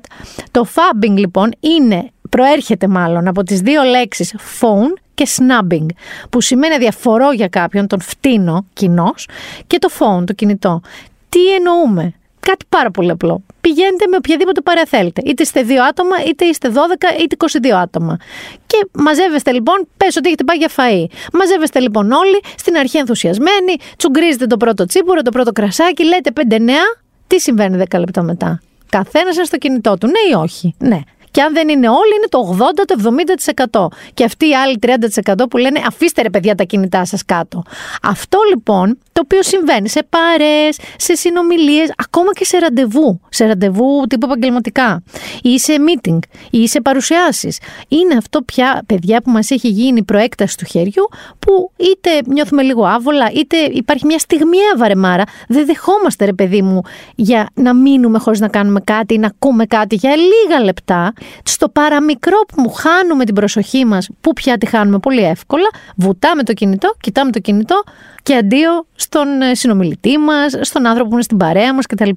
[SPEAKER 2] το fabbing λοιπόν είναι, προέρχεται μάλλον από τις δύο λέξεις phone και snubbing, που σημαίνει διαφορό για κάποιον, τον φτύνω κοινός, και το phone, το κινητό. Τι εννοούμε, κάτι πάρα πολύ απλό. Πηγαίνετε με οποιαδήποτε παρέα θέλετε. Είτε είστε δύο άτομα, είτε είστε 12, είτε 22 άτομα. Και μαζεύεστε λοιπόν, πες ότι έχετε πάει για φαΐ. Μαζεύεστε λοιπόν όλοι, στην αρχή ενθουσιασμένοι, τσουγκρίζετε το πρώτο τσίπουρο, το πρώτο κρασάκι, λέτε 5 νέα. Τι συμβαίνει 10 λεπτά μετά. Καθένας στο κινητό του, ναι ή όχι. Ναι. Και αν δεν είναι όλοι, είναι το 80, το 70%. Και αυτοί οι άλλοι 30% που λένε αφήστε ρε παιδιά τα κινητά σας κάτω. Αυτό λοιπόν το οποίο συμβαίνει σε πάρε, σε συνομιλίες, ακόμα και σε ραντεβού. Σε ραντεβού τύπου επαγγελματικά. Ή σε meeting, ή σε παρουσιάσεις. Είναι αυτό πια, παιδιά, που μας έχει γίνει προέκταση του χεριού, που είτε νιώθουμε λίγο άβολα, είτε υπάρχει μια στιγμιαία βαρεμάρα. Δεν δεχόμαστε, ρε παιδί μου, για να μείνουμε χωρίς να κάνουμε κάτι, να ακούμε κάτι για λίγα λεπτά στο παραμικρό που μου χάνουμε την προσοχή μας, που πια τη χάνουμε πολύ εύκολα, βουτάμε το κινητό, κοιτάμε το κινητό και αντίο στον ε, συνομιλητή μας, στον άνθρωπο που είναι στην παρέα μας κτλ.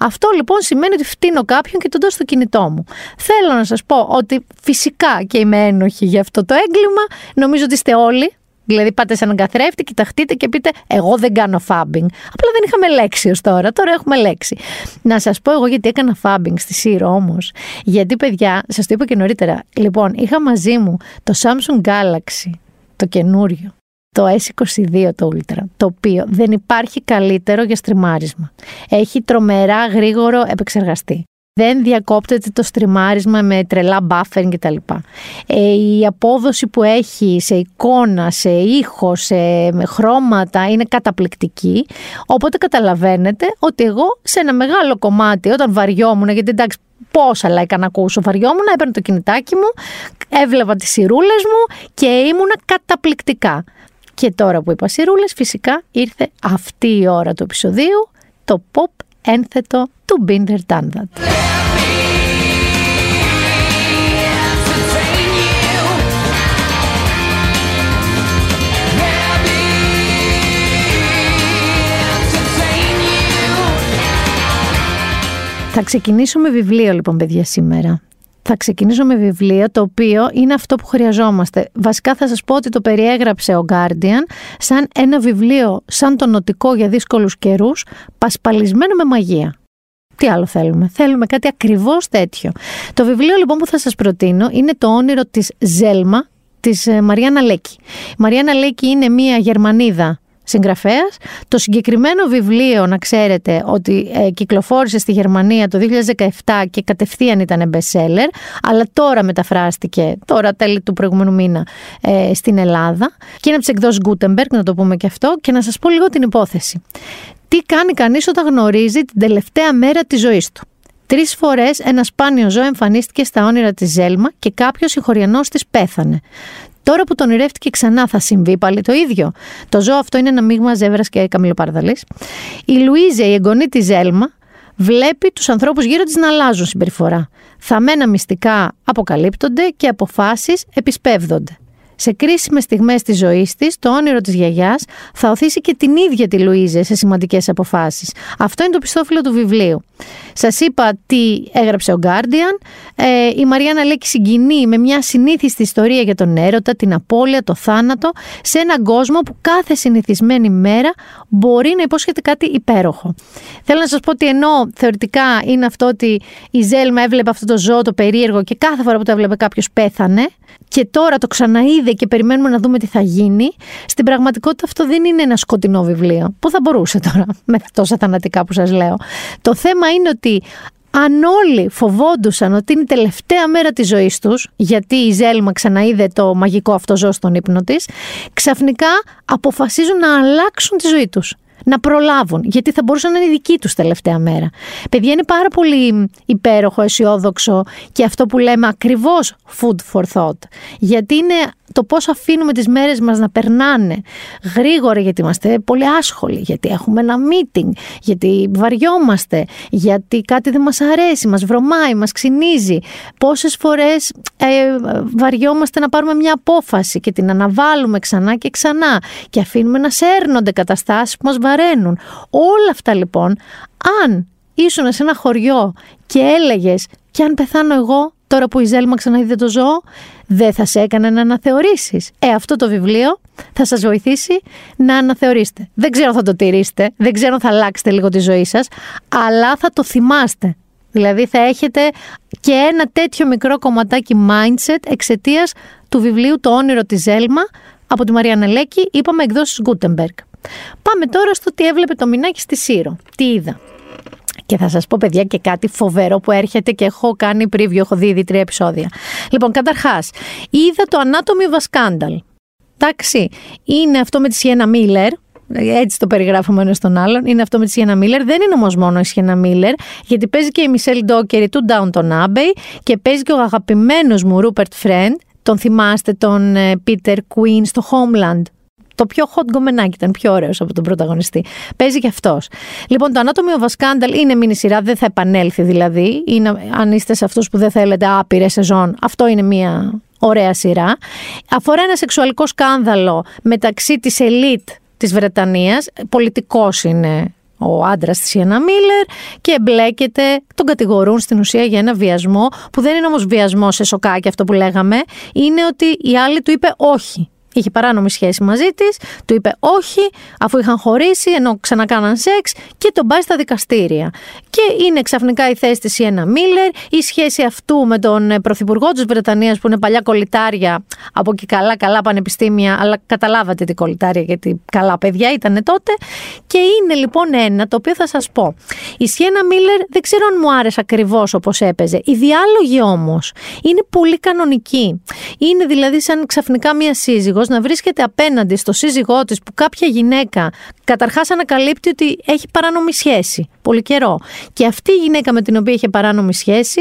[SPEAKER 2] Αυτό λοιπόν σημαίνει ότι φτύνω κάποιον και τον δώσω στο κινητό μου. Θέλω να σας πω ότι φυσικά και είμαι ένοχη για αυτό το έγκλημα. Νομίζω ότι είστε όλοι Δηλαδή πάτε σε έναν καθρέφτη, κοιταχτείτε και πείτε εγώ δεν κάνω φάμπινγκ. Απλά δεν είχαμε λέξη ως τώρα, τώρα έχουμε λέξη. Να σας πω εγώ γιατί έκανα φάμπινγκ στη Σύρο όμως. Γιατί παιδιά, σας το είπα και νωρίτερα, λοιπόν είχα μαζί μου το Samsung Galaxy, το καινούριο. Το S22 το Ultra, το οποίο δεν υπάρχει καλύτερο για στριμάρισμα. Έχει τρομερά γρήγορο επεξεργαστή. Δεν διακόπτεται το στριμάρισμα με τρελά buffering κτλ. Ε, η απόδοση που έχει σε εικόνα, σε ήχο, σε με χρώματα είναι καταπληκτική. Οπότε καταλαβαίνετε ότι εγώ σε ένα μεγάλο κομμάτι όταν βαριόμουν, γιατί εντάξει πόσα like να ακούσω. Βαριόμουν, έπαιρνα το κινητάκι μου, έβλεπα τις σιρούλες μου και ήμουνα καταπληκτικά. Και τώρα που είπα σιρούλες, φυσικά ήρθε αυτή η ώρα του επεισοδίου, το pop ένθετο του Binder Done That. Θα ξεκινήσω με βιβλίο λοιπόν παιδιά σήμερα. Θα ξεκινήσω με βιβλίο το οποίο είναι αυτό που χρειαζόμαστε. Βασικά θα σας πω ότι το περιέγραψε ο Guardian σαν ένα βιβλίο σαν το νοτικό για δύσκολους καιρούς πασπαλισμένο με μαγεία. Τι άλλο θέλουμε; Θέλουμε κάτι ακριβώς τέτοιο. Το βιβλίο λοιπόν που θα σας προτείνω είναι το όνειρο της Ζέλμα της ε, Μαριάννα Λέκη. Η Μαριάννα Λέκη είναι μια Γερμανίδα Συγγραφέας. Το συγκεκριμένο βιβλίο, να ξέρετε, ότι ε, κυκλοφόρησε στη Γερμανία το 2017 και κατευθείαν ήταν bestseller, αλλά τώρα μεταφράστηκε, τώρα τέλη του προηγούμενου μήνα, ε, στην Ελλάδα. Και είναι από τις εκδόσεις Gutenberg, να το πούμε και αυτό, και να σας πω λίγο την υπόθεση. Τι κάνει κανείς όταν γνωρίζει την τελευταία μέρα της ζωής του; Τρεις φορές ένα σπάνιο ζώο εμφανίστηκε στα όνειρα της Ζέλμα και κάποιος συγχωριανός της πέθανε. Τώρα που τον ονειρεύτηκε ξανά, θα συμβεί πάλι το ίδιο. Το ζώο αυτό είναι ένα μείγμα ζεύρα και καμιλοπαρδαλή. Η Λουίζα, η εγγονή της Ζέλμα, βλέπει τους ανθρώπους γύρω της να αλλάζουν συμπεριφορά. Θαμμένα μυστικά αποκαλύπτονται και αποφάσεις επισπεύδονται. Σε κρίσιμες στιγμές της ζωής της, το όνειρο της γιαγιάς θα οθήσει και την ίδια τη Λουίζε σε σημαντικές αποφάσεις. Αυτό είναι το πιστόφυλλο του βιβλίου. Σας είπα τι έγραψε ο Guardian. Ε, η Μαριάννα Λέκη συγκινεί με μια συνήθιστη ιστορία για τον έρωτα, την απώλεια, το θάνατο, σε έναν κόσμο που κάθε συνηθισμένη μέρα μπορεί να υπόσχεται κάτι υπέροχο. Θέλω να σας πω ότι ενώ θεωρητικά είναι αυτό ότι η Ζέλμα έβλεπε αυτό το ζώο το περίεργο και κάθε φορά που το έβλεπε κάποιος πέθανε, και τώρα το ξαναείδε και περιμένουμε να δούμε τι θα γίνει, στην πραγματικότητα αυτό δεν είναι ένα σκοτεινό βιβλίο. Πού θα μπορούσε τώρα [laughs] με τόσα θανατικά που σας λέω. Το θέμα είναι ότι αν όλοι φοβόντουσαν ότι είναι η τελευταία μέρα της ζωής τους, γιατί η Ζέλμα ξαναείδε το μαγικό αυτό ζώο στον ύπνο της, ξαφνικά αποφασίζουν να αλλάξουν τη ζωή τους να προλάβουν, γιατί θα μπορούσαν να είναι η δική τους τελευταία μέρα. Παιδιά, είναι πάρα πολύ υπέροχο, αισιόδοξο και αυτό που λέμε ακριβώς food for thought. Γιατί είναι το πώς αφήνουμε τις μέρες μας να περνάνε γρήγορα γιατί είμαστε πολύ άσχολοι, γιατί έχουμε ένα meeting, γιατί βαριόμαστε, γιατί κάτι δεν μας αρέσει, μας βρωμάει, μας ξυνίζει. Πόσες φορές ε, βαριόμαστε να πάρουμε μια απόφαση και την αναβάλουμε ξανά και ξανά και αφήνουμε να σέρνονται καταστάσεις που μας βαραίνουν. Όλα αυτά λοιπόν, αν ήσουν σε ένα χωριό και έλεγες και αν πεθάνω εγώ τώρα που η Ζέλμα ξαναείδε το ζώο, δεν θα σε έκανε να αναθεωρήσεις. Ε, αυτό το βιβλίο θα σας βοηθήσει να αναθεωρήσετε. Δεν ξέρω αν θα το τηρήσετε, δεν ξέρω αν θα αλλάξετε λίγο τη ζωή σας, αλλά θα το θυμάστε. Δηλαδή θα έχετε και ένα τέτοιο μικρό κομματάκι mindset εξαιτίας του βιβλίου «Το όνειρο της Ζέλμα» από τη Μαρία Νελέκη, είπαμε εκδόσεις Gutenberg. Πάμε τώρα στο τι έβλεπε το μηνάκι στη Σύρο. Τι είδα. Και θα σας πω παιδιά και κάτι φοβερό που έρχεται και έχω κάνει preview, έχω δει ήδη τρία επεισόδια. Λοιπόν, καταρχάς, είδα το Anatomy of a Scandal. Εντάξει, είναι αυτό με τη Σιένα Μίλλερ, έτσι το περιγράφουμε ένας στον άλλον. Είναι αυτό με τη Σιένα Μίλλερ. Δεν είναι όμως μόνο η Σιένα Μίλλερ, γιατί παίζει και η Μισελ Ντόκερη του Downton Abbey και παίζει και ο αγαπημένος μου Ρούπερτ Φρέντ. Τον θυμάστε τον Πίτερ Κουίν στο Homeland; Το πιο hot γκομενάκι ήταν, πιο ωραίος από τον πρωταγωνιστή. Παίζει και αυτός. Λοιπόν, το Anatomy of a Scandal είναι μήνυ σειρά, δεν θα επανέλθει δηλαδή. Είναι, αν είστε σε αυτούς που δεν θέλετε άπειρε σεζόν, αυτό είναι μια ωραία σειρά. Αφορά ένα σεξουαλικό σκάνδαλο μεταξύ της ελίτ της Βρετανίας. Πολιτικός είναι ο άντρας της Ιένα Μίλλερ και εμπλέκεται, τον κατηγορούν στην ουσία για ένα βιασμό, που δεν είναι όμως βιασμός σε σοκάκι αυτό που λέγαμε, είναι ότι η άλλη του είπε όχι είχε παράνομη σχέση μαζί της, του είπε όχι, αφού είχαν χωρίσει, ενώ ξανακάναν σεξ και τον πάει στα δικαστήρια. Και είναι ξαφνικά η θέση της Ιένα Μίλλερ, η σχέση αυτού με τον ε, πρωθυπουργό της Βρετανίας που είναι παλιά κολυτάρια από και καλά καλά πανεπιστήμια, αλλά καταλάβατε τι κολυτάρια γιατί καλά παιδιά ήταν τότε. Και είναι λοιπόν ένα το οποίο θα σας πω. Η Σιένα Μίλλερ δεν ξέρω αν μου άρεσε ακριβώς όπως έπαιζε. Οι διάλογοι όμως είναι πολύ κανονικοί. Είναι δηλαδή σαν ξαφνικά μία σύζυγος να βρίσκεται απέναντι στο σύζυγό της που κάποια γυναίκα καταρχάς ανακαλύπτει ότι έχει παράνομη σχέση πολύ καιρό. Και αυτή η γυναίκα με την οποία είχε παράνομη σχέση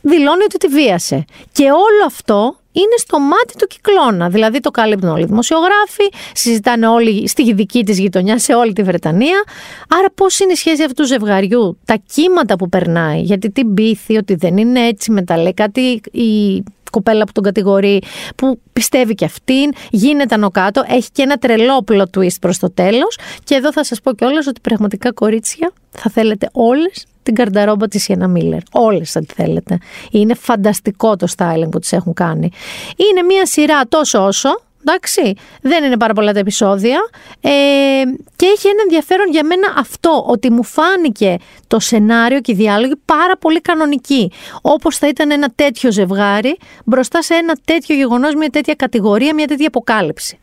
[SPEAKER 2] δηλώνει ότι τη βίασε. Και όλο αυτό είναι στο μάτι του κυκλώνα. Δηλαδή το κάλυπτουν όλοι οι δημοσιογράφοι, συζητάνε όλοι στη δική της γειτονιά, σε όλη τη Βρετανία. Άρα, πώς είναι η σχέση αυτού του ζευγαριού, τα κύματα που περνάει, γιατί την πείθει ότι δεν είναι έτσι, μετά λέει κάτι η κοπέλα που τον κατηγορεί, που πιστεύει και αυτήν, γίνεται άνω κάτω, έχει και ένα τρελό plot twist προς το τέλος και εδώ θα σας πω κιόλας ότι πραγματικά κορίτσια θα θέλετε όλες την καρνταρόμπα της Ιένα Μίλλερ. Όλες θα τη θέλετε. Είναι φανταστικό το styling που τις έχουν κάνει. Είναι μια σειρά τόσο όσο, εντάξει, δεν είναι πάρα πολλά τα επεισόδια ε, και έχει ένα ενδιαφέρον για μένα αυτό, ότι μου φάνηκε το σενάριο και οι διάλογοι πάρα πολύ κανονικοί. Όπως θα ήταν ένα τέτοιο ζευγάρι μπροστά σε ένα τέτοιο γεγονός, μια τέτοια κατηγορία, μια τέτοια αποκάλυψη.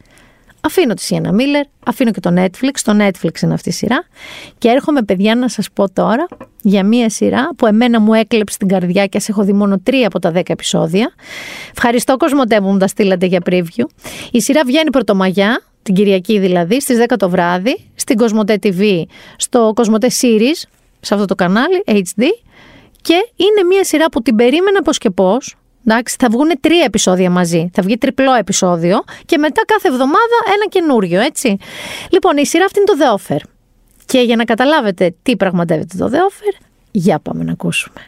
[SPEAKER 2] Αφήνω τη Σιένα Μίλλερ, αφήνω και το Netflix. Το Netflix είναι αυτή η σειρά. Και έρχομαι, παιδιά, να σας πω τώρα για μία σειρά που εμένα μου έκλεψε την καρδιά και ας έχω δει μόνο τρία από τα δέκα επεισόδια. Ευχαριστώ, Κοσμοτέ, που μου τα στείλατε για preview. Η σειρά βγαίνει πρωτομαγιά, την Κυριακή δηλαδή, στις 10 το βράδυ, στην Κοσμοτέ TV, στο Κοσμοτέ Series, σε αυτό το κανάλι, HD. Και είναι μία σειρά που την περίμενα πώ και πώ, Εντάξει, θα βγουν τρία επεισόδια μαζί. Θα βγει τριπλό επεισόδιο και μετά κάθε εβδομάδα ένα καινούριο, έτσι. Λοιπόν, η σειρά αυτή είναι το The Offer. Και για να καταλάβετε τι πραγματεύεται το The Offer, για πάμε να ακούσουμε.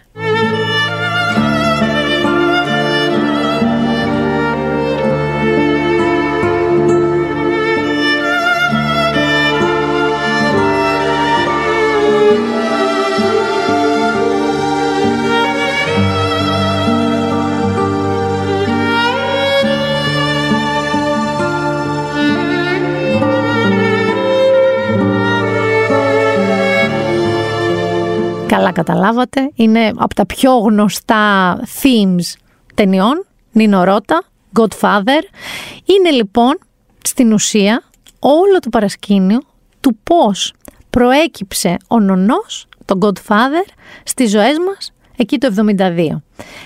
[SPEAKER 2] Καλά καταλάβατε. Είναι από τα πιο γνωστά themes ταινιών. Νίνο Ρώτα, Godfather. Είναι λοιπόν στην ουσία όλο το παρασκήνιο του πώς προέκυψε ο νονός, τον Godfather, στις ζωές μας εκεί το 72.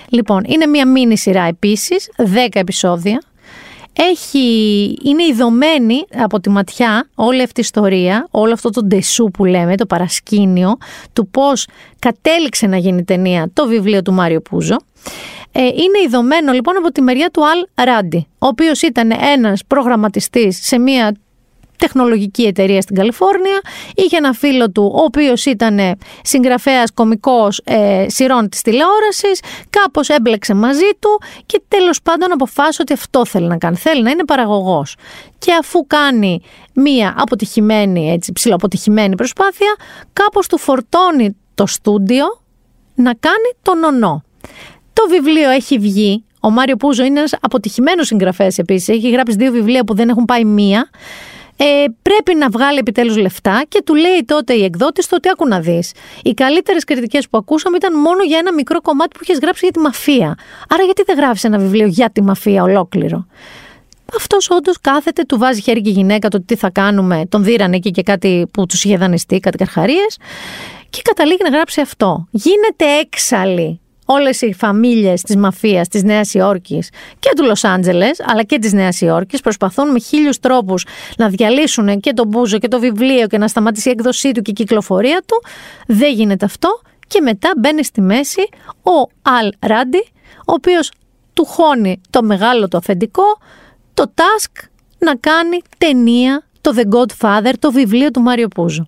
[SPEAKER 2] Λοιπόν, είναι μια μίνι σειρά επίσης, 10 επεισόδια, έχει, είναι ειδωμένη από τη ματιά όλη αυτή η ιστορία, όλο αυτό το ντεσού που λέμε, το παρασκήνιο, του πώς κατέληξε να γίνει ταινία το βιβλίο του Μάριο Πούζο. Ε, είναι ειδωμένο λοιπόν από τη μεριά του Αλ Ράντι, ο οποίος ήταν ένας προγραμματιστής σε μια τεχνολογική εταιρεία στην Καλιφόρνια. Είχε ένα φίλο του, ο οποίος ήταν συγγραφέας κωμικός ε, σειρών της τηλεόρασης. Κάπως έμπλεξε μαζί του και τέλος πάντων αποφάσισε ότι αυτό θέλει να κάνει. Θέλει να είναι παραγωγός. Και αφού κάνει μία αποτυχημένη, έτσι, ψηλοαποτυχημένη προσπάθεια, κάπως του φορτώνει το στούντιο να κάνει τον νονό. Το βιβλίο έχει βγει. Ο Μάριο Πούζο είναι ένας αποτυχημένος συγγραφέας επίσης. Έχει γράψει δύο βιβλία που δεν έχουν πάει μία ε, πρέπει να βγάλει επιτέλους λεφτά και του λέει τότε η εκδότης το ότι άκου να δεις. Οι καλύτερες κριτικές που ακούσαμε ήταν μόνο για ένα μικρό κομμάτι που είχες γράψει για τη μαφία. Άρα γιατί δεν γράφεις ένα βιβλίο για τη μαφία ολόκληρο; Αυτός όντως κάθεται, του βάζει χέρι και γυναίκα το τι θα κάνουμε. Τον δίρανε εκεί και κάτι που τους είχε δανειστεί, κάτι καρχαρίες. Και καταλήγει να γράψει αυτό. Γίνεται έξαλλη όλες οι φαμίλιες της μαφίας της Νέας Υόρκης και του Λος Άντζελες αλλά και της Νέας Υόρκης προσπαθούν με χίλιους τρόπους να διαλύσουν και τον Μπούζο και το βιβλίο και να σταματήσει η έκδοσή του και η κυκλοφορία του. Δεν γίνεται αυτό και μετά μπαίνει στη μέση ο Αλ Ράντι ο οποίος του χώνει το μεγάλο το αφεντικό το task να κάνει ταινία το The Godfather, το βιβλίο του Μάριο Πούζο.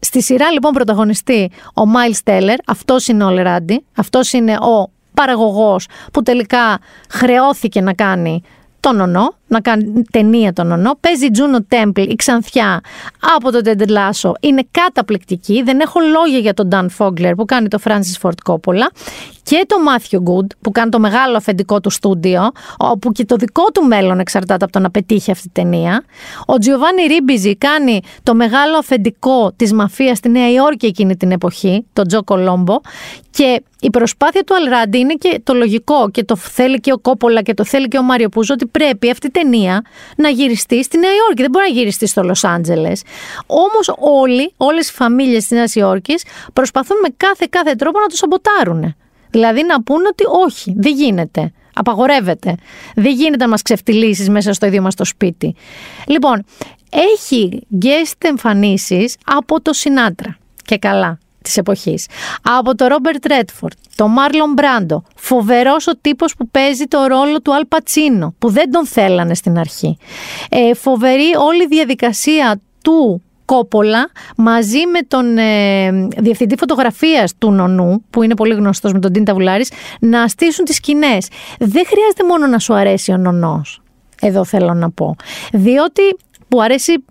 [SPEAKER 2] Στη σειρά λοιπόν πρωταγωνιστεί ο Μάιλ Στέλλερ, αυτός είναι ο Λεράντι, αυτός είναι ο παραγωγός που τελικά χρεώθηκε να κάνει τον ονό, να κάνει ταινία τον Νονό. Παίζει η Τζούνο Τέμπλ, η Ξανθιά από το Τεντελάσο. Είναι καταπληκτική. Δεν έχω λόγια για τον Νταν Φόγκλερ που κάνει το Francis Ford Coppola και το Μάθιο Γκουντ που κάνει το μεγάλο αφεντικό του στούντιο, όπου και το δικό του μέλλον εξαρτάται από το να πετύχει αυτή την ταινία. Ο Τζιοβάνι Ρίμπιζι κάνει το μεγάλο αφεντικό της μαφίας στη Νέα Υόρκη εκείνη την εποχή, τον Τζο Κολόμπο. Και η προσπάθεια του Αλράντι είναι και το λογικό και το θέλει και ο Κόπολα και το θέλει και ο Μάριο Πούζο ότι πρέπει αυτή η ταινία να γυριστεί στη Νέα Υόρκη. Δεν μπορεί να γυριστεί στο Λο Άντζελε. Όμως όλοι, όλες οι φαμίλιες της Νέας Υόρκης προσπαθούν με κάθε κάθε τρόπο να το σαμποτάρουν. Δηλαδή να πούνε ότι όχι, δεν γίνεται. Απαγορεύεται. Δεν γίνεται να μας ξεφτυλίσεις μέσα στο ίδιο μας το σπίτι. Λοιπόν, έχει guest εμφανίσεις από το Σινάτρα. Και καλά της εποχής. Από το Ρόμπερτ Ρέτφορντ, το Μάρλον Μπράντο, φοβερός ο τύπος που παίζει το ρόλο του Αλ Πατσίνο, που δεν τον θέλανε στην αρχή. Ε, φοβερή όλη η διαδικασία του Κόπολα μαζί με τον ε, διευθυντή φωτογραφίας του Νονού, που είναι πολύ γνωστός με τον Τίντα Βουλάρης, να στήσουν τις σκηνές. Δεν χρειάζεται μόνο να σου αρέσει ο Νονός, εδώ θέλω να πω. Διότι που αρέσει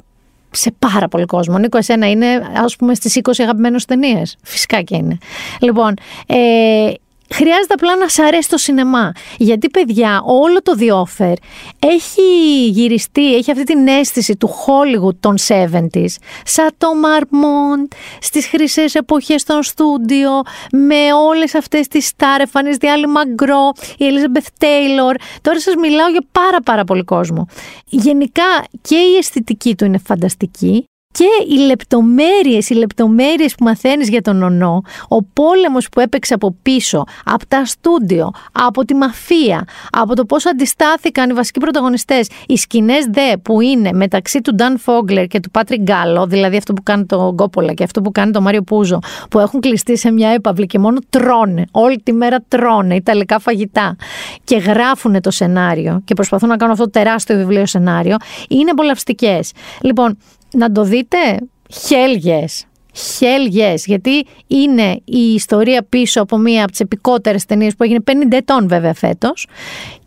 [SPEAKER 2] σε πάρα πολύ κόσμο. Νίκο, εσένα είναι, ας πούμε, στις 20 αγαπημένες ταινίες. Φυσικά και είναι. Λοιπόν, ε, Χρειάζεται απλά να σ' αρέσει το σινεμά. Γιατί, παιδιά, όλο το The Offer έχει γυριστεί, έχει αυτή την αίσθηση του Hollywood των 70s, σαν το Marmont, στις χρυσές εποχές των στούντιο, με όλες αυτές τις στάρ, εμφανίζεται διάλει Μαγκρό, η Elizabeth Taylor. Τώρα σας μιλάω για πάρα πάρα πολύ κόσμο. Γενικά και η αισθητική του είναι φανταστική και οι λεπτομέρειες, οι λεπτομέρειες που μαθαίνεις για τον ονό, ο πόλεμος που έπαιξε από πίσω, από τα στούντιο, από τη μαφία, από το πώς αντιστάθηκαν οι βασικοί πρωταγωνιστές, οι σκηνές δε που είναι μεταξύ του Νταν Φόγκλερ και του Πάτρικ Γκάλο, δηλαδή αυτό που κάνει το Γκόπολα και αυτό που κάνει το Μάριο Πούζο, που έχουν κλειστεί σε μια έπαυλη και μόνο τρώνε, όλη τη μέρα τρώνε Ιταλικά φαγητά και γράφουν το σενάριο και προσπαθούν να κάνουν αυτό το τεράστιο βιβλίο σενάριο, είναι απολαυστικές. Λοιπόν, να το δείτε, hell yes. Hell yes, γιατί είναι η ιστορία πίσω από μία από τις επικότερες ταινίες που έγινε 50 ετών βέβαια φέτος.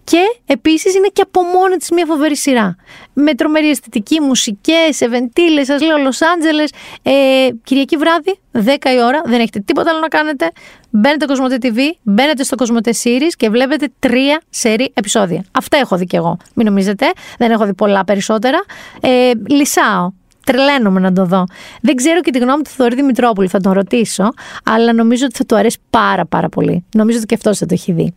[SPEAKER 2] Και επίσης είναι και από μόνη της μια φοβερή σειρά. Με τρομερή αισθητική, μουσικές, ευεντήλε, σας λέω Λος Άντζελες. Ε, Κυριακή βράδυ, 10 η ώρα, δεν έχετε τίποτα άλλο να κάνετε. Μπαίνετε Κοσμοτέ TV, μπαίνετε στο Κοσμοτέ Series και βλέπετε τρία σερή επεισόδια. Αυτά έχω δει κι εγώ. Μην νομίζετε, δεν έχω δει πολλά περισσότερα. Ε, λυσάω τρελαίνομαι να το δω. Δεν ξέρω και τη γνώμη του Θοδωρή Μητρόπουλου, θα τον ρωτήσω, αλλά νομίζω ότι θα του αρέσει πάρα πάρα πολύ. Νομίζω ότι και αυτός θα το έχει δει.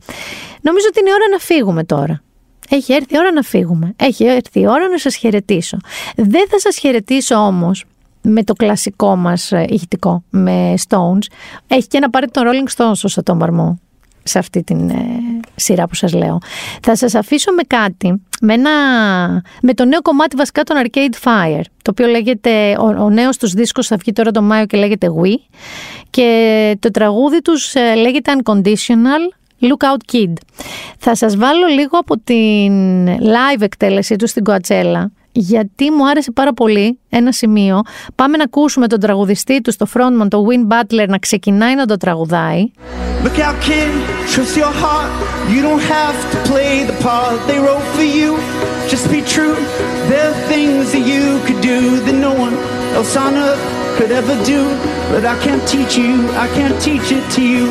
[SPEAKER 2] Νομίζω ότι είναι η ώρα να φύγουμε τώρα. Έχει έρθει η ώρα να φύγουμε. Έχει έρθει η ώρα να σας χαιρετήσω. Δεν θα σας χαιρετήσω όμως με το κλασικό μας ε, ηχητικό, με Stones. Έχει και ένα πάρει τον Rolling Stones στο Σατόμαρμο σε αυτή την ε, σειρά που σας λέω. Θα σας αφήσω με κάτι, με, ένα, με το νέο κομμάτι βασικά των Arcade Fire, το οποίο λέγεται, ο, ο νέος τους δίσκος θα βγει τώρα το Μάιο και λέγεται We και το τραγούδι τους ε, λέγεται Unconditional Look Out Kid. Θα σας βάλω λίγο από την live εκτέλεσή τους στην Κοατσέλα γιατί μου άρεσε πάρα πολύ ένα σημείο. Πάμε να ακούσουμε τον τραγουδιστή του στο frontman, το Win Butler, να ξεκινάει να το τραγουδάει.
[SPEAKER 14] Look out kid, trust your heart You don't have to play the part they wrote for you Just be true There are things that you could do That no one else on earth could ever do But I can't teach you, I can't teach it to you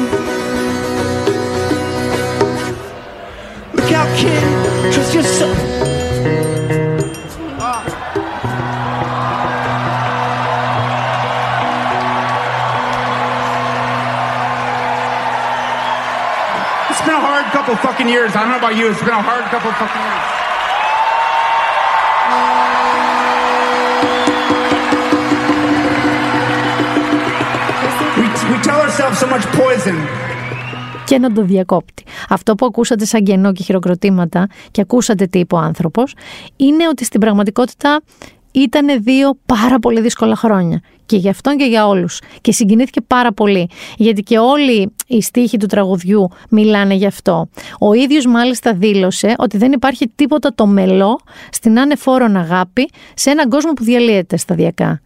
[SPEAKER 14] Look out kid, trust yourself
[SPEAKER 15] couple fucking years. I don't know about you. It's been a hard couple fucking years. We, we tell ourselves so much poison.
[SPEAKER 2] και να το διακόπτει. Αυτό που ακούσατε σαν κενό και χειροκροτήματα και ακούσατε τι είπε ο άνθρωπος, είναι ότι στην πραγματικότητα ήταν δύο πάρα πολύ δύσκολα χρόνια. Και για αυτόν και για όλους. Και συγκινήθηκε πάρα πολύ. Γιατί και όλοι οι στίχοι του τραγουδιού μιλάνε γι' αυτό. Ο ίδιος μάλιστα δήλωσε ότι δεν υπάρχει τίποτα το μελό στην ανεφόρον αγάπη σε έναν κόσμο που διαλύεται σταδιακά.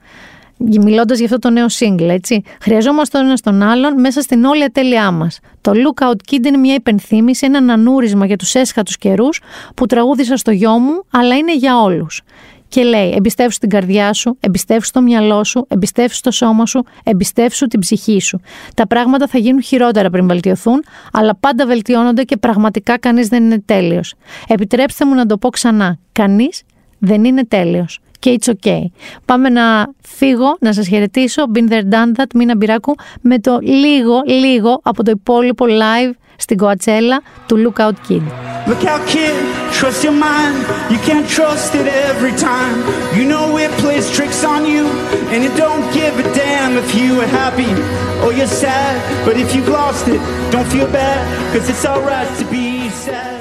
[SPEAKER 2] Μιλώντας για αυτό το νέο single, έτσι. Χρειαζόμαστε τον ένας τον άλλον μέσα στην όλη ατέλειά μας. Το Lookout Kid είναι μια υπενθύμηση, ένα ανανούρισμα για τους έσχατους καιρούς που τραγούδισα στο γιο μου, αλλά είναι για όλους. Και λέει: Εμπιστεύσου την καρδιά σου, εμπιστεύσου το μυαλό σου, εμπιστεύσου το σώμα σου, εμπιστεύσου την ψυχή σου. Τα πράγματα θα γίνουν χειρότερα πριν βελτιωθούν, αλλά πάντα βελτιώνονται και πραγματικά κανείς δεν είναι τέλειος. Επιτρέψτε μου να το πω ξανά. Κανείς δεν είναι τέλειος. Και it's okay. Πάμε να φύγω, να σας χαιρετήσω. Been there, done that, Μίνα Μπυράκου, με το λίγο, λίγο από το υπόλοιπο live στην Coachella του Lookout Kid.
[SPEAKER 14] Look out, kid, trust your mind. You can't trust it every time. You know it plays tricks on you, and it don't give a damn if you are happy or you're sad. But if you've lost it, don't feel bad, cause it's alright to be sad.